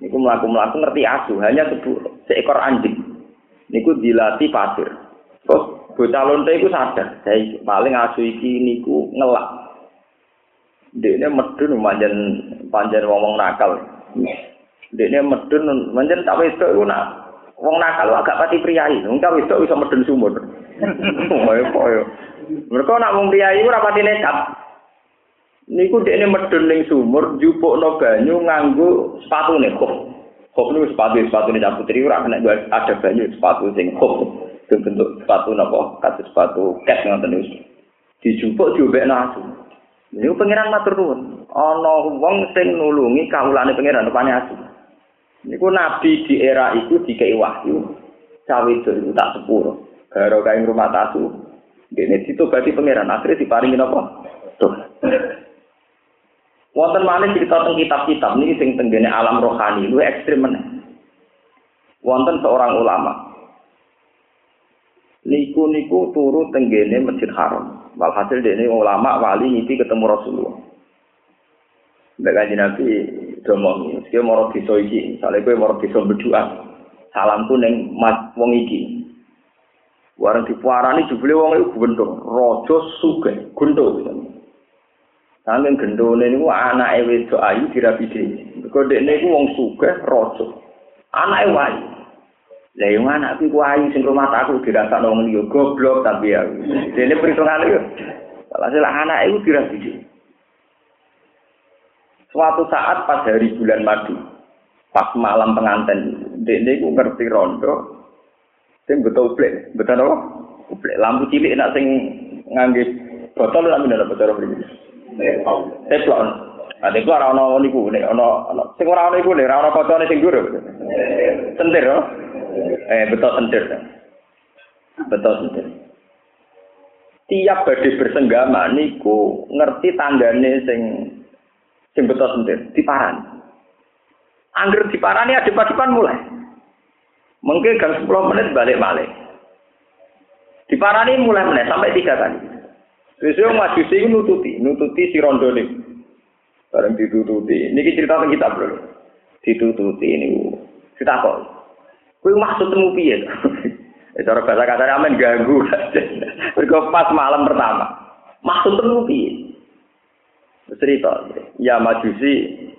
Speaker 1: Niku melaku melaku ngerti asu, hanya sebu, seekor anjing. Niku dilatih pasir. Terus bocah lontek itu sadar, saya paling asu iki niku ngelak. Dia ini medun panjang panjang ngomong nakal. Dekne medun menjen tak wedok iku nak wong nakal agak pati priayi. Wong tak wedok iso medun sumur. *laughs* Koyo koyo. Mereka nak wong priayi ora pati nekat. Niku dekne medun ning sumur jupukno banyu nganggo sepatune kok. Kok niku sepatu sepatu nih putri ora kena ada banyu sepatu sing kok. bentuk sepatu napa kados sepatu ket ngoten niku. Dijupuk diobekno asu. Niku pangeran matur nuwun. Ana wong sing nulungi kawulane pangeran rupane asu. Niku nabi di era itu dikei wahyu. Cawe itu tak sepuro. Karo kain rumah tatu. Dene ditobati pangeran akhirnya diparingi napa? Tuh. Wonten malih cerita tentang kitab-kitab niki sing tenggene alam rohani luwih ekstrem meneh. Wonten seorang ulama. niku niku turu tenggene Masjid Haram. Walhasil dene ulama wali ngipi ketemu Rasulullah. Kanjeng Nabi domong, iki moro desa iki, misale kowe moro desa berdoa. Salamku ning mat wong iki. Warang dipuarani jebule wong iku gendong, raja sugih, gendong. Saking gendone niku anake wedok ayu dirabi dhewe. Mergo dekne iku wong sugih, raja. Anake wayu. Lah yo anakku ku ayu sing rumah aku dirasakno wong liya goblok tapi ya. Dene perhitungane yo. Alhasil anake iku dirabi dhewe. Suatu saat pas hari bulan madu, pas malam pengantin, dekne iku ngerti rondo, sing betul uplek, betul apa? Uplek lampu cilik nak sing ngangge botol lampu ndak botol mriki. Teplon. Ada itu orang orang niku nih, orang sing orang orang niku nih, orang orang kocone sing guru. Sentir, oh? Eh betul sentir, betul sentir. Tiap badai bersenggama niku ngerti tandane sing sing betul sentir, diparan. Angger diparani ada depan mulai. Mungkin gang 10 menit balik balik. Diparani mulai menit sampai tiga kali. Sesuai maju sih nututi, nututi si rondo nih. Bareng ditututi. Ini cerita tentang kita bro. Ditututi ini. Kita kok. Kue maksud temu piye? Eh, *laughs* cara bahasa kasar amen ganggu. *laughs* Mergo pas malam pertama. Maksud temu piye? Cerita. Ya majusi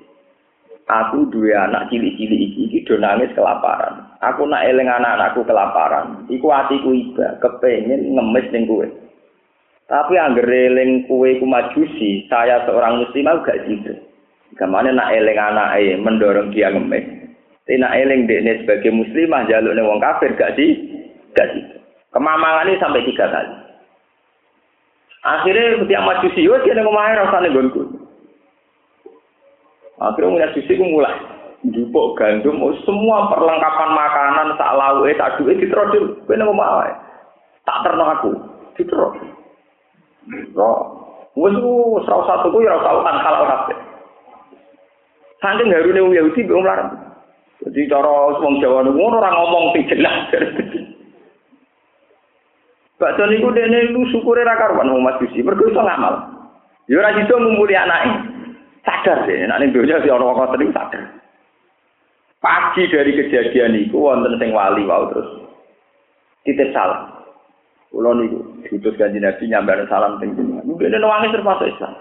Speaker 1: aku dua anak cilik-cilik iki iki do nangis kelaparan. Aku nak eling anak-anakku kelaparan. Iku atiku iba, kepengin ngemis ning kowe. Tapi angger eling kowe ku majusi, saya seorang muslim aku gak jitu. Kamane nak eling anake mendorong dia ngemis. Tapi nak eling dekne sebagai muslimah jaluk ning wong kafir gak sih? Gak sih. Kemamangannya sampai tiga kali. Akhirnya ketika majusi, yo dia nang omahe rasane gonku. Akhirnya mulai susi ku mulai jupuk gandum, oh, semua perlengkapan makanan, sak lauke, sak duwe diterodil, kowe nang omah Tak terno aku, diterod. Kok wis ku salah satu ku ya sautan halal kabeh. Saking harune wong Yahudi mbek. Jadi cara wong Jawa niku ora ngomong sing jelas. *laughs* Bakso niku dene lu syukure ra karuan wong Mas Yusi, mergo iso ngamal. Ya ora iso ngumpuli anake. sadar deh, nak ning donya si ana wong ngoten sadar. Pagi dari kejadian itu wonten sing wali wau terus titip salam. Kulo niku diutus kanjeng Nabi nyambar salam teng jenengan. Mungkin nangis termasuk Islam.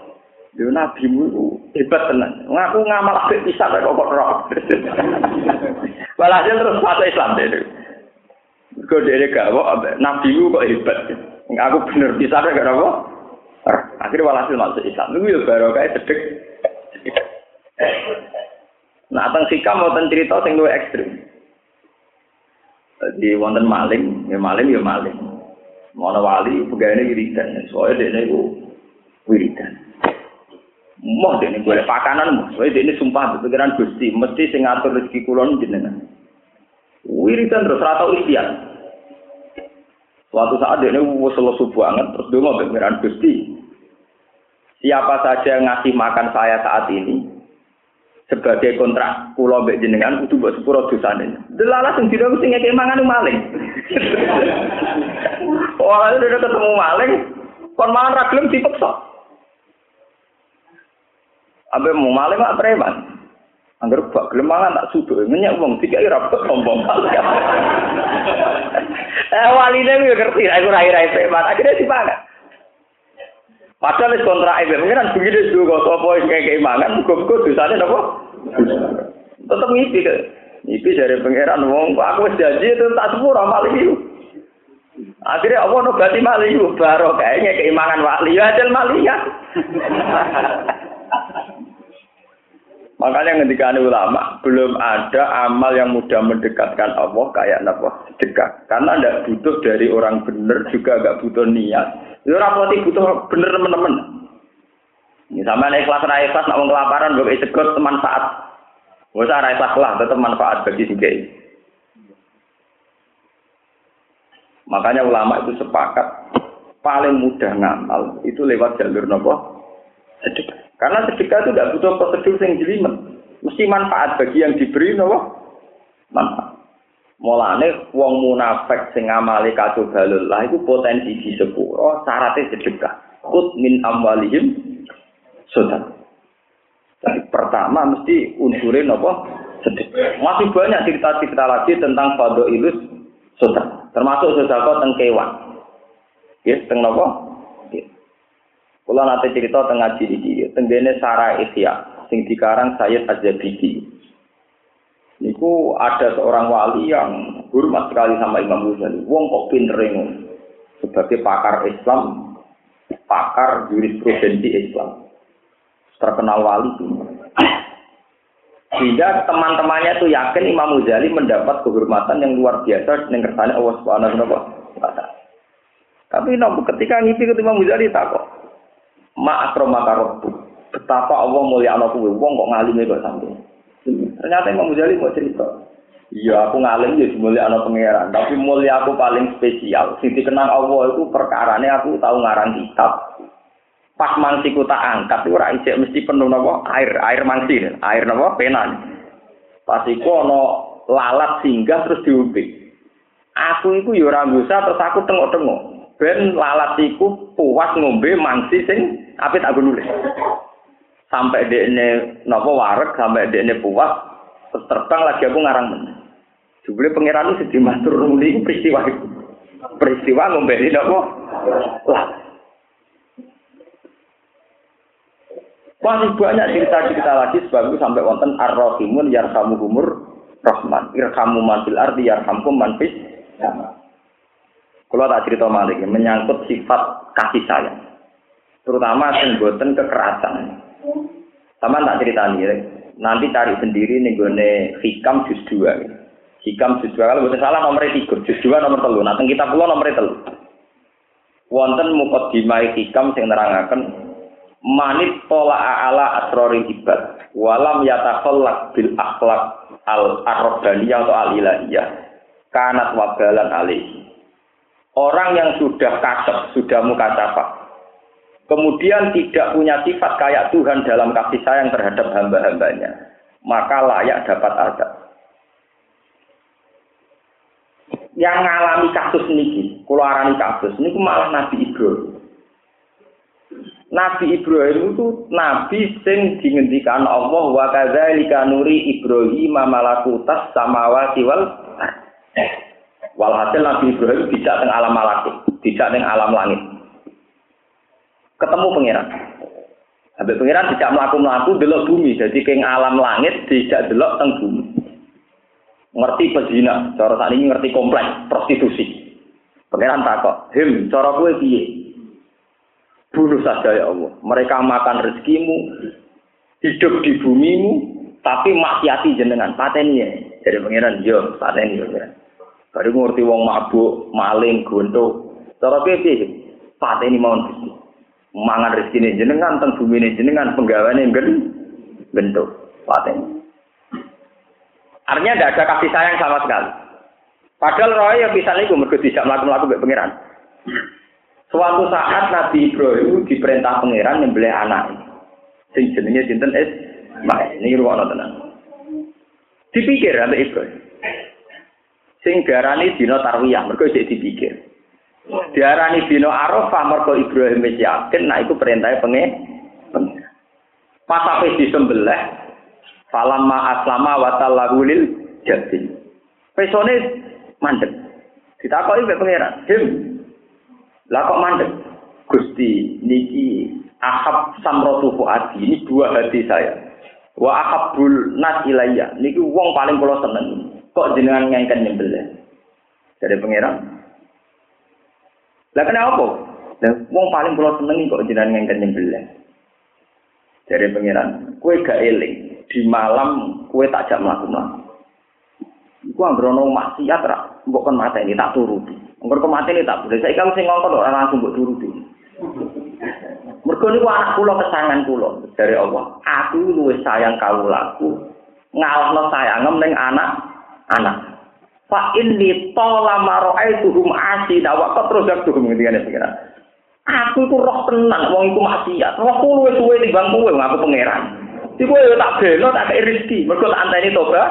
Speaker 1: Yo nabi mu hebat tenan. Ngaku ngamal apik pisan kok kok roh. *laughs* Walhasil terus masuk Islam deh. Kok dhewe gak nabi mu kok hebat. Ngaku bener bisa gak apa? Akhirnya walhasil masuk Islam. Niku yo barokah sedek Nah, teng sikam wonten cerita sing luwih ekstrim. Jadi wonten maling, ya maling ya maling. Mana wali pegawai wiridan, soalnya dia ini wiridan. Moh dia ini boleh pakanan. Soalnya dia ini sumpah pikiran gusti, mesti sing ngatur rezeki kulon jenengan. Wiridan terus rata ikhtiar. Suatu saat dia ini subuh banget, terus dia mau pikiran gusti. Siapa saja yang ngasih makan saya saat ini, sebagai kontrak pulau mbek jenengan mbok sepuro dosane. Delalah sing dina mesti ngekek mangan maling. *laughs* Ora udah ketemu maling, kon mangan ra gelem dipeksa. Abe mau maling mak preman. Angger bak gelem mangan tak sudo, nyenyak wong dikai ra sombong. *laughs* Eh waline yo ngerti, aku rai-rai preman, akhirnya dipangan. Padahal wis kontrak itu, mungkin begini juga sapa kayak keimangan, muga-muga dosane napa? Tetep ngipi ke. Ngipi dari pangeran wong, aku wis janji itu tak sepuro mali itu. Akhirnya apa no berarti mali baru kayaknya keimangan wali ya ajal mali ya. Makanya ketika ulama belum ada amal yang mudah mendekatkan Allah kayak apa sedekah. Karena tidak butuh dari orang benar juga nggak butuh niat. Yo ora pati butuh bener teman-teman. Ini sama nek ikhlas ra ikhlas nak kelaparan mbok cegot manfaat. Wis ora ikhlas lah tetep manfaat bagi sing Makanya ulama itu sepakat paling mudah ngamal itu lewat jalur nopo sedekah. Karena sedekah itu tidak butuh prosedur yang jelimet. Mesti manfaat bagi yang diberi nopo manfaat. Mulane wong munafik sing ngamali kado balul lah iku potensi di sepuro syaratnya sedekah. Kut min amwalihim sudah. Jadi pertama mesti unsurin apa? Sedekah. Masih banyak cerita-cerita lagi tentang fado ilus sudah. Termasuk sedekah tentang kewan. Ya, tentang apa? Kalau nanti cerita tentang ngaji ini, tenggene Sarah Ikhya, sing dikarang Sayyid Azabidi. Niku ada seorang wali yang hormat sekali sama Imam Ghazali. Wong kok pinter sebagai pakar Islam, pakar jurisprudensi Islam. Terkenal wali Sehingga teman-temannya itu yakin Imam Ghazali mendapat kehormatan yang luar biasa dengan kersane Allah Subhanahu wa taala. Tapi nabu ketika ngipi ke Imam Ghazali tak kok. Ma akromaka Betapa Allah mulia anak wong kok ngalime kok sampai. Ternyata Imam Ghazali mau cerita. Iya, aku ngalim ya mulia anak pangeran, tapi mulia aku paling spesial. Sing dikenang Allah itu perkarane aku tahu ngarang kitab. Pas mangsiku tak angkat itu ora isik mesti penuh napa air, air mangsi, air napa pena. Pas iku ana lalat singgah terus diumpik. Aku iku ya ora terus aku tengok-tengok. Ben lalat iku puas ngombe mangsi sing apit aku nulis. sampai ini nopo warak sampai ini puas terbang lagi aku ngarang men. Jubli pangeran itu sedih matur nuli peristiwa itu peristiwa ngombeni nopo lah. Masih banyak cerita-cerita lagi sebab itu sampai wonten ar-rahimun humur rahman. Irhamu manfil ardi yarhamkum manfis kalau tak cerita malik menyangkut sifat kasih sayang terutama sing kekerasan sama tak cerita nih, nanti cari sendiri nih gue hikam juz dua. Hikam juz dua kalau bukan salah nomor tiga, juz dua nomor telu. Nanti kita pulau nomor telu. Wonten mukot dimai hikam sing nerangaken manit pola ala asrori ibad walam yatakhallaq bil akhlak al arrobaniyah atau al ilahiyah kanat wabalan alih. Orang yang sudah kasep, sudah muka kemudian tidak punya sifat kayak Tuhan dalam kasih sayang terhadap hamba-hambanya, maka layak dapat azab. Yang mengalami kasus niki, keluaran kasus ini malah Nabi Ibrahim. Nabi Ibrahim itu nabi sing dingendikan Allah wa kadzalika nuri Ibrahim malakutas samawati wal Walhasil Nabi Ibrahim tidak teng alam malakut, tidak teng alam langit ketemu pangeran. Habis pangeran tidak melaku-melaku delok bumi, jadi keng alam langit tidak delok teng bumi. Ngerti pezina, cara saat ini ngerti kompleks prostitusi. Pangeran takok, "Him, cara kowe piye?" Bunuh saja ya Allah. Mereka makan rezekimu, hidup di bumimu, tapi maksiati jenengan. Pateni ya. Jadi pangeran, yo, pateni yo. Baru ngerti wong mabuk, maling, gontok. Cara kowe piye? Pateni mawon Gusti. Mangan rezeki jenengan teng bumi ini jenengan penggawaannya gen bentuk paten artinya tidak ada kasih sayang sama sekali. Padahal roy yang bisa nih mereka tidak melakukan melakukan pangeran. Suatu saat Nabi Ibrahim diperintah pangeran membeli anak sing jenenge sinten ini ruang tenang dipikir ada Ibrahim sing garani dino tarwiyah mereka jadi dipikir Diarani dino Arafah mergo Ibrahim wis yakin nah iku perintah pengen. Pas ape disembelih falamma aslama wa tallahu lil jabin. Pesone mandek. Ditakoki mek pangeran, "Dim, lah kok mandek?" Gusti, niki ahab samrotu fuadi, ini dua hati saya. Wa ahabul nas ilayya, niki wong paling kula seneng. Kok jenengan ngengken nyembelih? Dari pangeran, lah kenapa? Lah wong paling kula senengi kok jenengan ngengken nyembelih. Dari pangeran, kue gak eling di malam kue tak jak mlaku-mlaku. Iku anggere maksiat ra, mbok mata ini tak turuti. Kok mati ini tak boleh. Saya kalau sing ngongkon ora langsung mbok turuti. Mergo niku anak kula kesangan kula dari Allah. Aku luwih sayang kawulaku. Ngalahno sayangem ning anak anak. Fa inni tola maro'aituhum asida wa qatrojak tuhum ngendikane pengiran. Aku tuh roh tenang wong iku maksiat. Rohku luwih suwe timbang kowe aku pangeran. Iku yo tak belo tak kei rezeki. Mergo tak anteni tobat.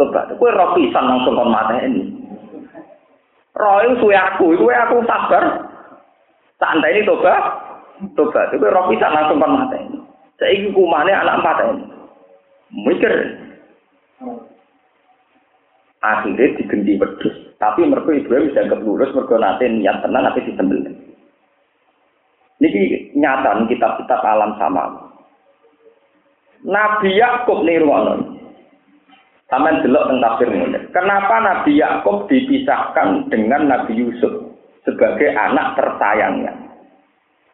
Speaker 2: tobat. Kowe roh pisan langsung kon mateni. Roh itu suwe aku, suwe aku sabar. Santai ini tobat, tobat. Kowe roh pisan langsung kon mateni. Saiki kumane anak empat ini. Mikir. Akhirnya digenti wedus. Tapi mereka Ibrahim bisa lurus, mereka nanti niat tenang, tapi disembelih. Ini nyata kitab-kitab alam sama. Nabi Yakub nih ruang Sampai delok tentang tafsir. Kenapa Nabi Yakub dipisahkan dengan Nabi Yusuf sebagai anak tersayangnya?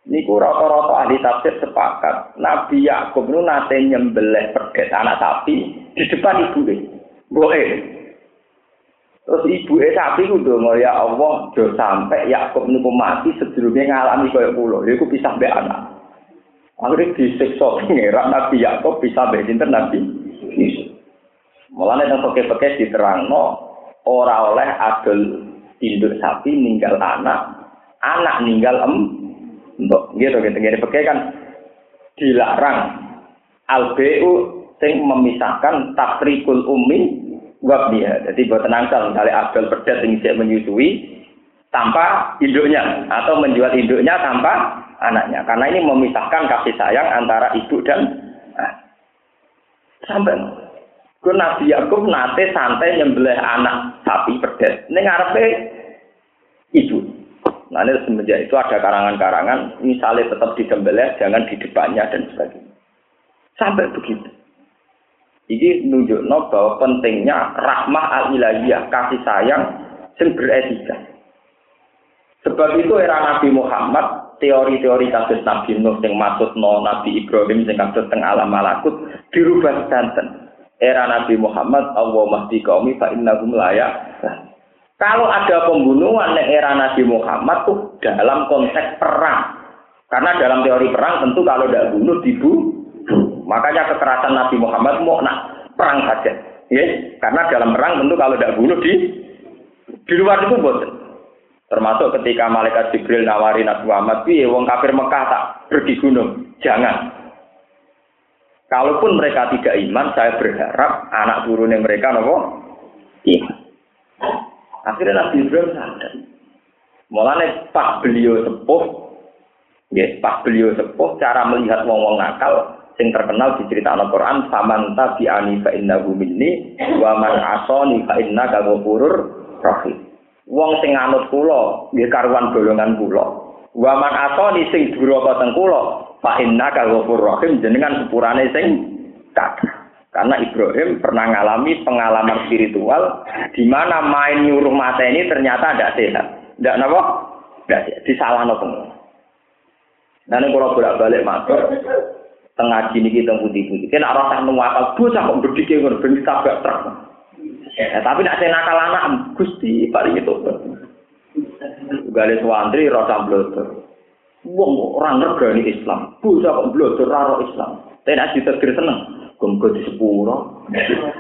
Speaker 2: Niku rata-rata ahli tafsir sepakat. Nabi Yakub itu nate nyembelih perdet anak sapi di depan ibu Boleh. Terus ibu sapi itu dong ya Allah, do sampai Yakub niku mati sebelumnya ngalami kaya pulau. Dia pisah be anak. Akhirnya disiksa pengeran Nabi Yakub bisa berjinter Nabi Yusuf. Mulanya yang pakai-pakai diterangno ora oleh adol induk sapi ninggal anak, anak ninggal em. Untuk gitu gitu gini pakai kan dilarang albu sing memisahkan takrikul umi wab dia. Jadi buat tenangsal misalnya adol pedas yang bisa menyusui tanpa induknya atau menjual induknya tanpa anaknya. Karena ini memisahkan kasih sayang antara ibu dan nah. sampai Ku Nabi Yakub nate santai nyembelih anak sapi pedet. Ini ngarepe ibu. Nah ini semenjak itu ada karangan-karangan, misalnya tetap disembelih, jangan di depannya dan sebagainya. Sampai begitu. Ini nunjukno bahwa pentingnya rahmah al-ilahiyah, kasih sayang, yang beretika. Sebab itu era Nabi Muhammad teori-teori kasus Nabi Nuh yang maksud no Nabi Ibrahim yang kasus teng alam malakut dirubah santen. Era Nabi Muhammad Allah mahdi kaumi fa innahum layak. Kalau ada pembunuhan di era Nabi Muhammad tuh dalam konteks perang. Karena dalam teori perang tentu kalau tidak bunuh dibunuh. Makanya kekerasan Nabi Muhammad mau nak perang saja. Ya, karena dalam perang tentu kalau tidak bunuh di di luar itu boten. Termasuk ketika malaikat Jibril nawari Nabi Muhammad, piye wong kafir Mekah tak pergi gunung. Jangan. Kalaupun mereka tidak iman, saya berharap anak turunnya mereka nopo iman. Akhirnya Nabi Ibrahim sadar. Mulanya pas beliau sepuh, ya pas beliau sepuh, cara melihat wong wong nakal, yang terkenal di cerita Al-Quran, samanta bi ani fa innahu minni, wa man asoni fa innaka ghafurur rahim. Wong sing anut kula nggih karuan golongan kula. Wa man atoni sing duraka teng kula, fa inna ka rahim jenengan sepurane sing kathah. Karena Ibrahim pernah mengalami pengalaman spiritual di mana main nyuruh mata ini ternyata tidak sehat. Tidak apa? Tidak sehat. Semua. Nah ini kalau bolak balik matur tengah gini kita putih-putih. Kena rasa nuwakal bocah kok berdikir ngono ben ditabrak truk. Ya, tapi nak saya nakal anak, gusti paling itu. Gale suwantri rasa blotor. Wong orang regani Islam, bisa kok blotor raro Islam. Tapi nak ditegur seneng, gomgo di sepuro,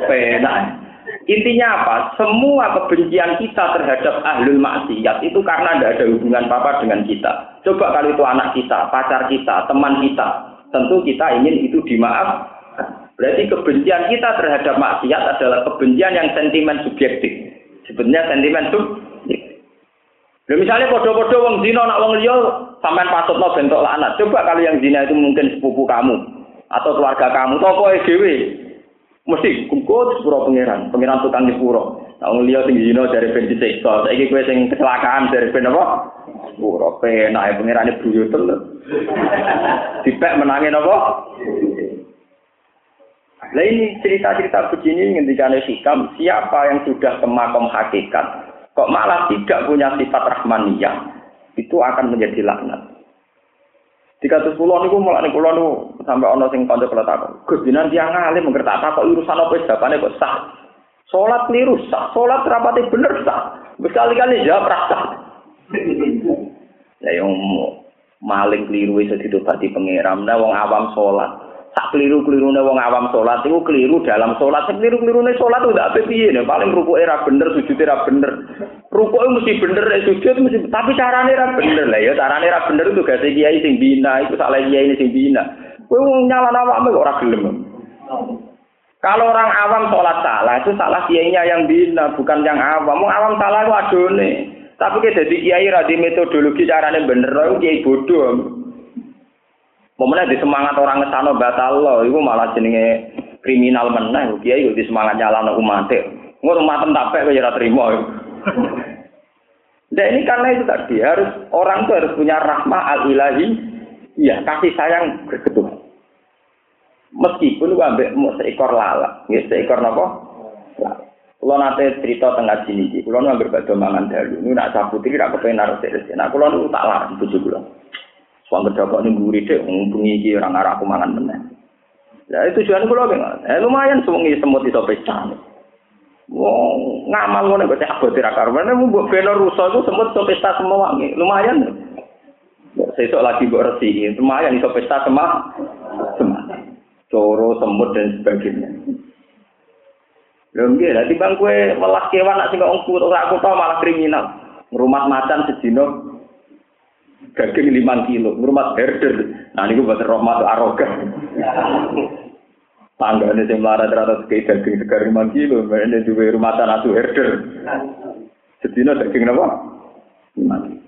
Speaker 2: penak. Intinya apa? Semua kebencian kita terhadap ahlul maksiat itu karena tidak ada hubungan apa dengan kita. Coba kalau itu anak kita, pacar kita, teman kita, tentu kita ingin itu dimaaf Berarti kebencian kita terhadap maksiat adalah kebencian yang sentimen subjektif. Sebenarnya sentimen subjektif. Nah, misalnya podo-podo wong zina nak wong liya sampean patutno bentuk laknat. Coba kalau yang zina itu mungkin sepupu kamu atau keluarga kamu, tokoe dhewe. Mesti kumpul sepuro pangeran, pangeran tukang sepuro. Wong liya sing zina dari ben disiksa. Saiki kowe sing kecelakaan dari ben apa? Sepuro penak pangerane buyut lho. Dipek menangin apa? Nah ini cerita-cerita begini ngendikan hikam siapa yang sudah ke makom hakikat kok malah tidak punya sifat rahmaniyah itu akan menjadi laknat. Di kasus pulau niku malah nih pulau niku sampai ono sing kanca kula takon. Gus dinan dia ngalim ngerti apa kok urusan apa jawabane kok sah. Salat keliru sah, salat rapate bener sah. Berkali-kali jawab rasa. Ya yang maling keliru itu ditobati pangeran. Nah wong awam salat tak keliru keliru wong awam sholat itu keliru dalam sholat. Keliru keliru sholat itu tidak piye nih paling ruku era bener sujud era bener. Ruku itu mesti bener sujud mesti tapi caranya era bener lah ya. Caranya era bener itu gak kiai sing bina itu salah kiai sing bina. Kowe nyala nama kok ora gelem Kalau orang awam sholat salah, itu salah kiainya yang bina, bukan yang awam. Mau awam salah itu adone. Tapi kita jadi kiai radi metodologi caranya bener, itu kiai bodoh. Momennya di semangat orang ngesano batal lo, itu malah jenenge kriminal meneh. Kiai di semangat nyala umat. Ngur umat tak kok ya terima. Nah ini karena itu tadi harus orang itu harus punya rahmah al ilahi, ya kasih sayang berketuh. Meskipun ambek seekor lalat, ya seekor nopo. Kalau nanti cerita tengah sini, kalau nanti berbeda mangan dulu, ini nak sapu tiri, nak kepengen naruh sih. Nah, kalau nanti tak larang, bujuk pulau. Suami berdapat nih gurih deh, ngubungi ki orang arah aku mangan meneh. Ya itu tujuan kula nggih. Eh lumayan sewengi semut iso pecah. Wong ngamal ngono kok abot ora karuan. Nek mbok beno rusa itu semut iso pesta semua wangi. Lumayan. Sesuk lagi mbok resi, lumayan iso pesta. Semua. Coro, semut dan sebagainya. Lho nggih, lah timbang kowe welas kewan nak sing kok ora tau malah kriminal. Rumah macan sedino daging lima kilo, rumah herder. Nah ini buat rahmat arogan. Tangga ini yang melarat rata kayak daging segar lima kilo, ini juga rumah tanah tuh herder. Sedina daging apa? Lima kilo.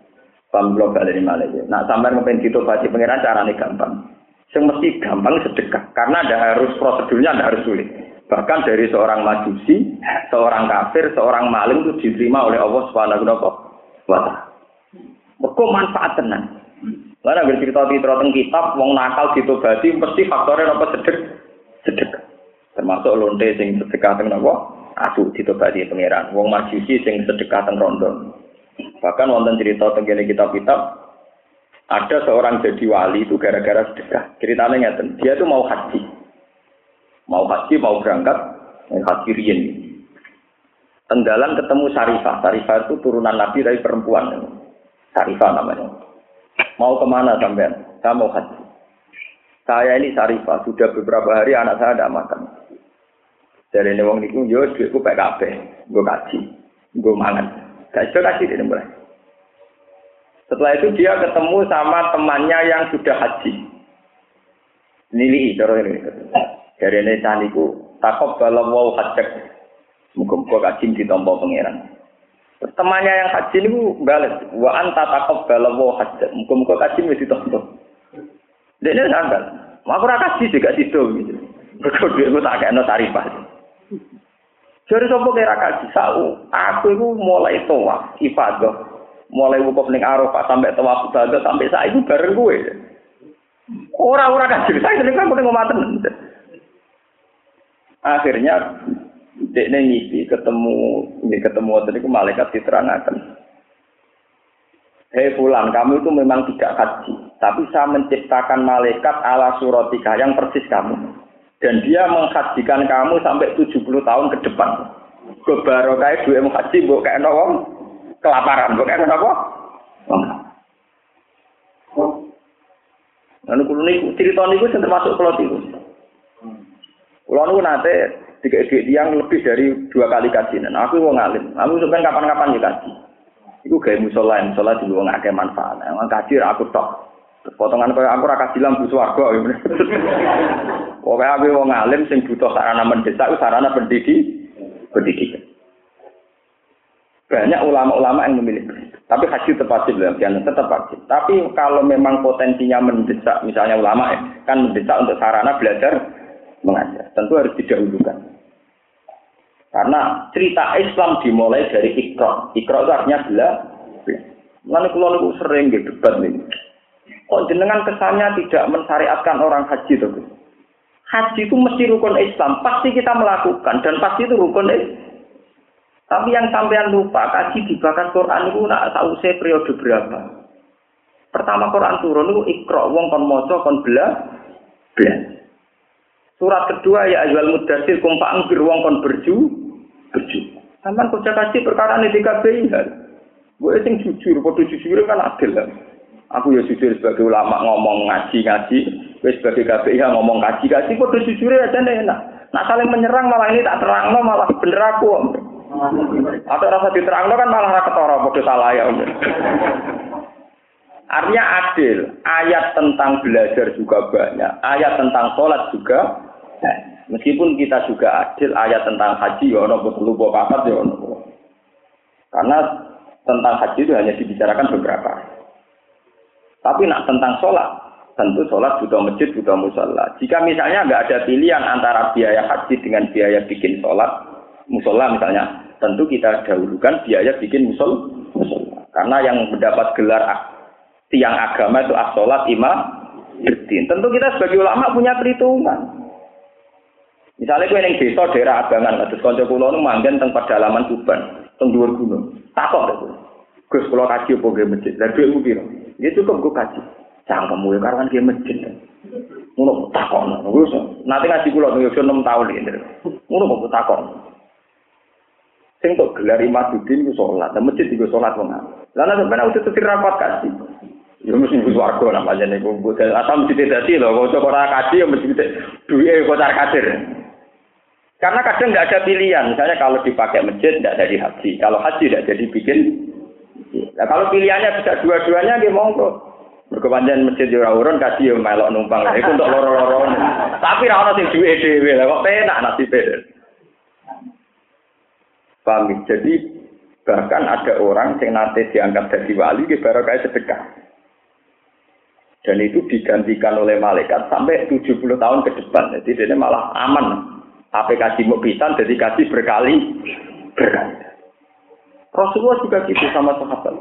Speaker 2: Pamblok gak dari Malaysia. Nah, sampai ngepen gitu pasti pengiran caranya gampang. Yang mesti gampang sedekah, karena ada harus prosedurnya ada harus sulit. Bahkan dari seorang majusi, seorang kafir, seorang maling itu diterima oleh Allah Subhanahu wa taala. Mergo manfaat tenan. Lah nek cerita teng kitab wong nakal ditobati mesti faktornya apa sedek sedek. Termasuk lonte sing sedekah teng napa? Asu ditobati pangeran. Wong majusi sing sedekah teng rondo. Bahkan wonten cerita teng kitab-kitab ada seorang jadi wali itu gara-gara sedekah. Ceritanya ngeten, dia tuh mau haji. Mau haji, mau berangkat, haji rien. Tenggalan ketemu Sarifah. Sarifah itu turunan Nabi dari perempuan. Sarifah namanya. Mau ke mana sampean? Saya mau haji. Saya ini Sarifah, sudah beberapa hari anak saya tidak makan. Dari ini wong niku yo duitku PKB, gue kaji, gue mangan. Gak iso kasih ini mulai. Setelah itu dia ketemu sama temannya yang sudah haji. Nili, cara ini. Dari ini caniku, takut balam wow hajek. Muka-muka kaji di tombol pangeran. Temannya yang haji ini balik. Wa anta takop balawo haji. Muka-muka kaji mesti tonton. Dia ini sanggal. Aku raka kaji juga situ. Gitu. Berkode aku tak kena tarifah. Jadi sopo kira kaji sau. Aku itu mulai toa ibadah. Mulai wukuf ning Arafah sampai toa ibadah sampai saat itu bareng gue. Orang-orang kaji saya ini kan ngomong Akhirnya Dekne ngipi ketemu ini ketemu waktu itu malaikat diterangkan. Hei fulan, kamu itu memang tidak haji, tapi saya menciptakan malaikat ala suratika yang persis kamu. Dan dia menghajikan kamu sampai 70 tahun ke depan. Kebarokai dua menghaji, bu kayak nopo kelaparan, bu kayak nopo. Lalu kulo niku cerita niku termasuk plot itu. Kulo niku nate tiga yang lebih dari dua kali kaji. Nah, aku mau ngalim. Aku sebenarnya kapan-kapan ya kaji. Iku gaya musola, musola juga nggak ada manfaat. Emang kaji aku tok. Potongan kaya aku raka silam lampu swarga. *laughs* Pokoknya aku mau ngalim sing butuh sarana mendesak, sarana pendidik, pendidikan. Banyak ulama-ulama yang memilih tapi haji tetap wajib jangan tetap wajib. Tapi kalau memang potensinya mendesak, misalnya ulama ya, kan mendesak untuk sarana belajar mengajar. Tentu harus didahulukan. Karena cerita Islam dimulai dari ikro. Ikro itu artinya bela. Lalu kalau sering gitu debat nih. Kok jenengan kesannya tidak mensyariatkan orang haji itu? Haji itu mesti rukun Islam. Pasti kita melakukan dan pasti itu rukun Islam. Tapi yang sampean lupa, kaji dibakar Quran itu nak tahu saya periode berapa. Pertama Quran turun itu ikro, wong kon moco, kon bela, bela. Surat kedua ya ayyuhal mudassir kum fa'angfir wong kon berju berju. Sampeyan kerja kasih perkara ini tiga ya. Gue sing jujur, padha jujur kan adil lah. Aku ya jujur sebagai ulama ngomong ngaji-ngaji, gue sebagai KPI ngomong ngaji-ngaji, padha jujur aja enak. Nah saling menyerang malah ini tak terang malah bener aku. Atau rasa diterang kan malah ketara padha salah ya. Artinya adil. Ayat tentang belajar juga banyak. Ayat tentang sholat juga Meskipun kita juga adil ayat tentang haji ya ono perlu papat ya ono. Karena tentang haji itu hanya dibicarakan beberapa. Tapi nak tentang sholat, tentu sholat butuh masjid, butuh musola. Jika misalnya nggak ada pilihan antara biaya haji dengan biaya bikin sholat, musola misalnya, tentu kita dahulukan biaya bikin musol, musola. Karena yang mendapat gelar tiang agama itu as-sholat imam Tentu kita sebagai ulama punya perhitungan. Misalnya gue neng desa daerah Abangan, terus konco kulo nu manggen teng pedalaman Tuban, teng dhuwur gunung. Takok deh. Gus kulo kaji apa gue masjid? Lah dhuwitmu piro? Ya cukup gue kaji. Cangkemmu ya karuan gue masjid. Ngono takok. Gus nanti ngaji kulo nang yo 6 tahun iki. Ngono kok takok. Sing tok gelar Imadudin ku salat, dan masjid iku salat wong. Nek sampeyan udah tetir rapat kaji. Ya mesti iku swarga namanya niku. Asal mesti dadi lho, kok ora kaji ya mesti duwe kocar kadir. Karena kadang nggak ada pilihan. Misalnya kalau dipakai masjid tidak jadi haji. Kalau haji tidak jadi bikin. Nah, kalau pilihannya bisa dua-duanya dia monggo. Berkepanjangan masjid ora urun kaji yo melok numpang. Itu untuk loro-loro. Tapi ra ono sing duwe dhewe. Lah kok nasibe. Paham? Jadi bahkan ada orang yang nanti diangkat jadi wali baru kayak sedekah. Dan itu digantikan oleh malaikat sampai 70 tahun ke depan. Jadi dia malah aman. Apa kasih mau pisan, jadi kasih berkali berkali. Rasulullah juga gitu sama sahabat.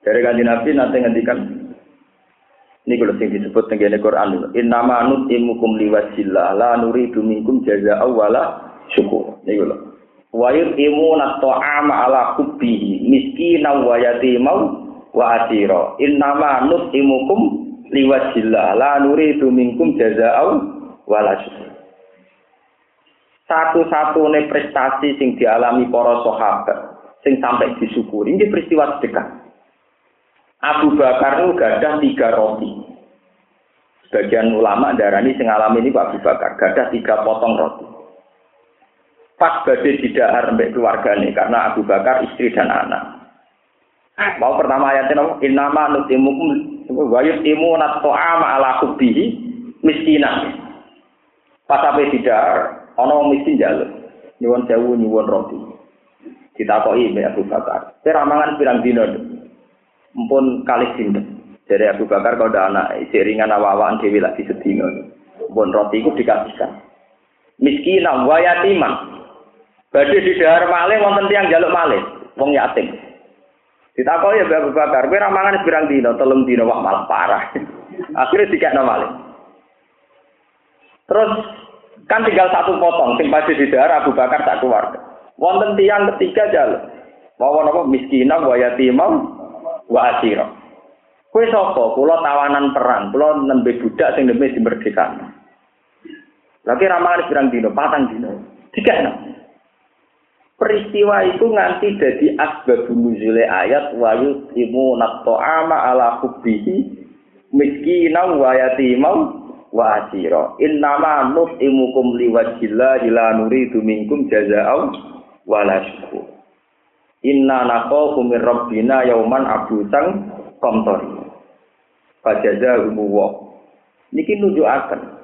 Speaker 2: Dari kanji Nabi nanti ngendikan ini kalau yang disebut dengan Quran Inna manut imukum liwajillah la nuri duminkum jaza awala syukur. Ini kalau Wayut imu ama ala kubbihi miskina wa yatimau wa asira. Inna manut imukum liwajillah la nuri duminkum jaza awala syukur satu-satunya prestasi sing dialami para sahabat sing sampai disyukuri ini peristiwa sedekah. Abu Bakar itu gadah tiga roti. Sebagian ulama darani sing alami ini Abu Bakar gadah tiga potong roti. Pas badai tidak mbek keluarganya karena Abu Bakar istri dan anak. Mau pertama ayatnya nopo innama nutimukum wa yutimunat ta'ama ala hubbihi miskinan. Pas sampai tidak wong miskin jaluk. Nyuwun sewu nyuwun roti. Ditakoki Mbak Abu Bakar. Kira mangan pirang dina? Mumpun kali sinten. Jadi Abu Bakar kalau ada anak, jaringan awak-awakan dewi lagi sedina. Mumpun roti itu dikasihkan. Miskinam wa yatiman. Badhe di dahar malih wonten tiyang jaluk malih, wong yatim. Ditakoki ya Abu Bakar, kowe ra mangan pirang dina? Telung dina wah malah parah. *laughs* Akhirnya dikekno malih. Terus Kan tinggal satu potong, sing pasti di daerah Abu Bakar tak keluarga. Wonten tiang ketiga jalan. Mau apa miskinah wa yatimah wa asira. Kue sapa? Kula tawanan perang, kula nembe budak sing nembe dimerdekakan. Lagi ramalan pirang dino, patang dino. Tiga enam. Peristiwa itu nganti jadi asbab nuzule ayat wa yusimu ama ala hubbihi miskinah wa yatimah wa asira innama nut'imukum liwajhillah ila nuridu minkum jazaa'u wala syukur. Inna nakhafu min rabbina yauman abusan qamtari fajazahu wa niki nunjukaken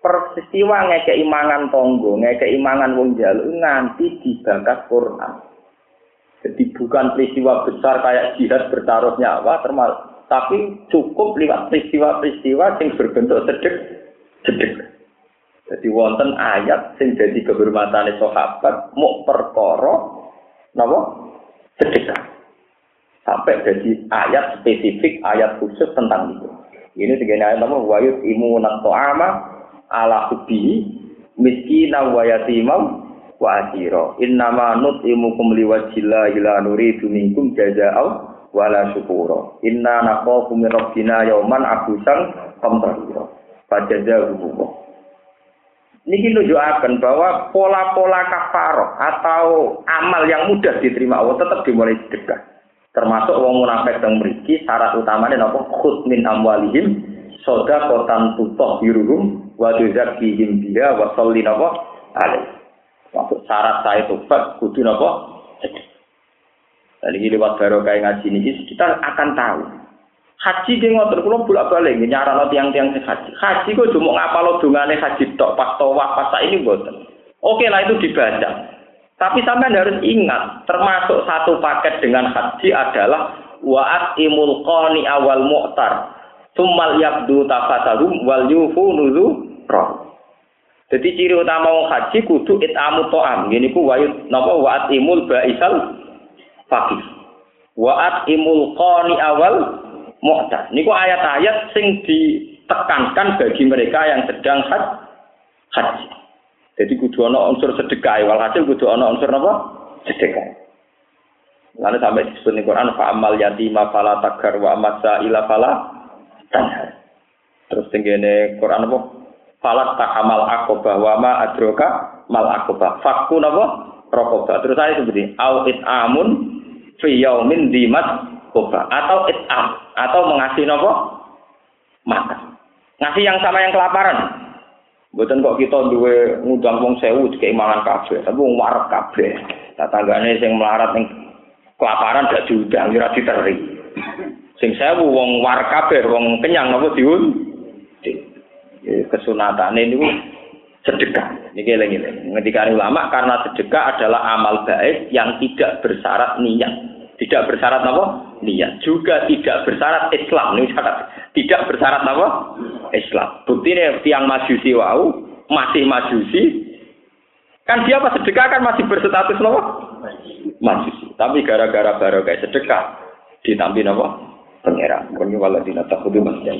Speaker 2: peristiwa ngekei mangan tonggo, ngekei mangan wong jaluk nganti dibakas Quran. Jadi bukan peristiwa besar kayak jihad bertaruh nyawa termasuk tapi cukup lewat peristiwa-peristiwa yang berbentuk sedek sedek. Jadi wonten ayat sing jadi kehormatan sahabat mau perkara napa sedekah. Sampai jadi ayat spesifik, ayat khusus tentang itu. Ini segini ayat nama wayut imunan to'ama ala hubbihi miskina wa yatimam wa asira. Innama nut'imukum liwajillah ila nuridu minkum jaza'au wala syukura. Inna nakhafu min rabbina yauman abusan qamtarira. Fajazahu Niki nunjukaken bahwa pola-pola kafaro atau amal yang mudah diterima Allah tetap dimulai sedekah. Termasuk wong munafik yang mriki syarat utamanya napa khud min amwalihim kotan tutoh biruhum wa tuzakkihim biha wa sholli napa alaih. Maksud syarat saya tobat kudu napa ini lewat barokah ngaji ini kita akan tahu Haji ki ngoten kula bolak-balik nyarano tiang-tiang sing haji. Haji kok cuma ngapalo dongane haji tok pas tawaf pas ini mboten. Oke lah itu dibaca. Tapi sampean harus ingat, termasuk satu paket dengan haji adalah wa'at imul qani awal mu'tar. Summal yabdu tafasalum wal yufu nuzu roh. Jadi ciri utama wong haji kudu itamu to'am. Gini ku wayut napa wa'at imul ba'isal fakih. Wa'at imul qani awal mu'tad. Niku ayat-ayat sing ditekankan bagi mereka yang sedang haji. Jadi kudu ana unsur sedekah, walhasil kudu ana unsur apa? Sedekah. Lalu sampai disebut di Quran fa amal yatima fala tagar wa amasa ila fala tanhar. Terus tenggene Quran apa? Falat takamal akobah wa ma adroka mal akobah. Fakku napa? Rokobah. Terus saya seperti au it amun fi yaumin dimat koba atau itam atau mengasih nopo makan ngasih yang sama yang kelaparan Bukan kok kita duwe ngundang wong sewu kayak mangan kabeh, tapi wong warep kabeh. Tatanggane sing melarat ning kelaparan gak diundang, ora diteri. Sing sewu wong warep kabeh, wong kenyang napa diun? Kesunatane niku sedekah. Niki eling-eling. Ngendikane ulama karena sedekah adalah amal baik yang tidak bersyarat niat. Tidak bersyarat apa? Niat. Juga tidak bersyarat Islam. Ini syarat. Tidak bersyarat apa? Islam. Bukti ini tiang majusi wau, masih majusi. Kan dia pas sedekah kan masih berstatus apa? Majusi. Tapi gara-gara baru kayak sedekah, ditampi apa? Pengeran. Ini waladina takudu masjid.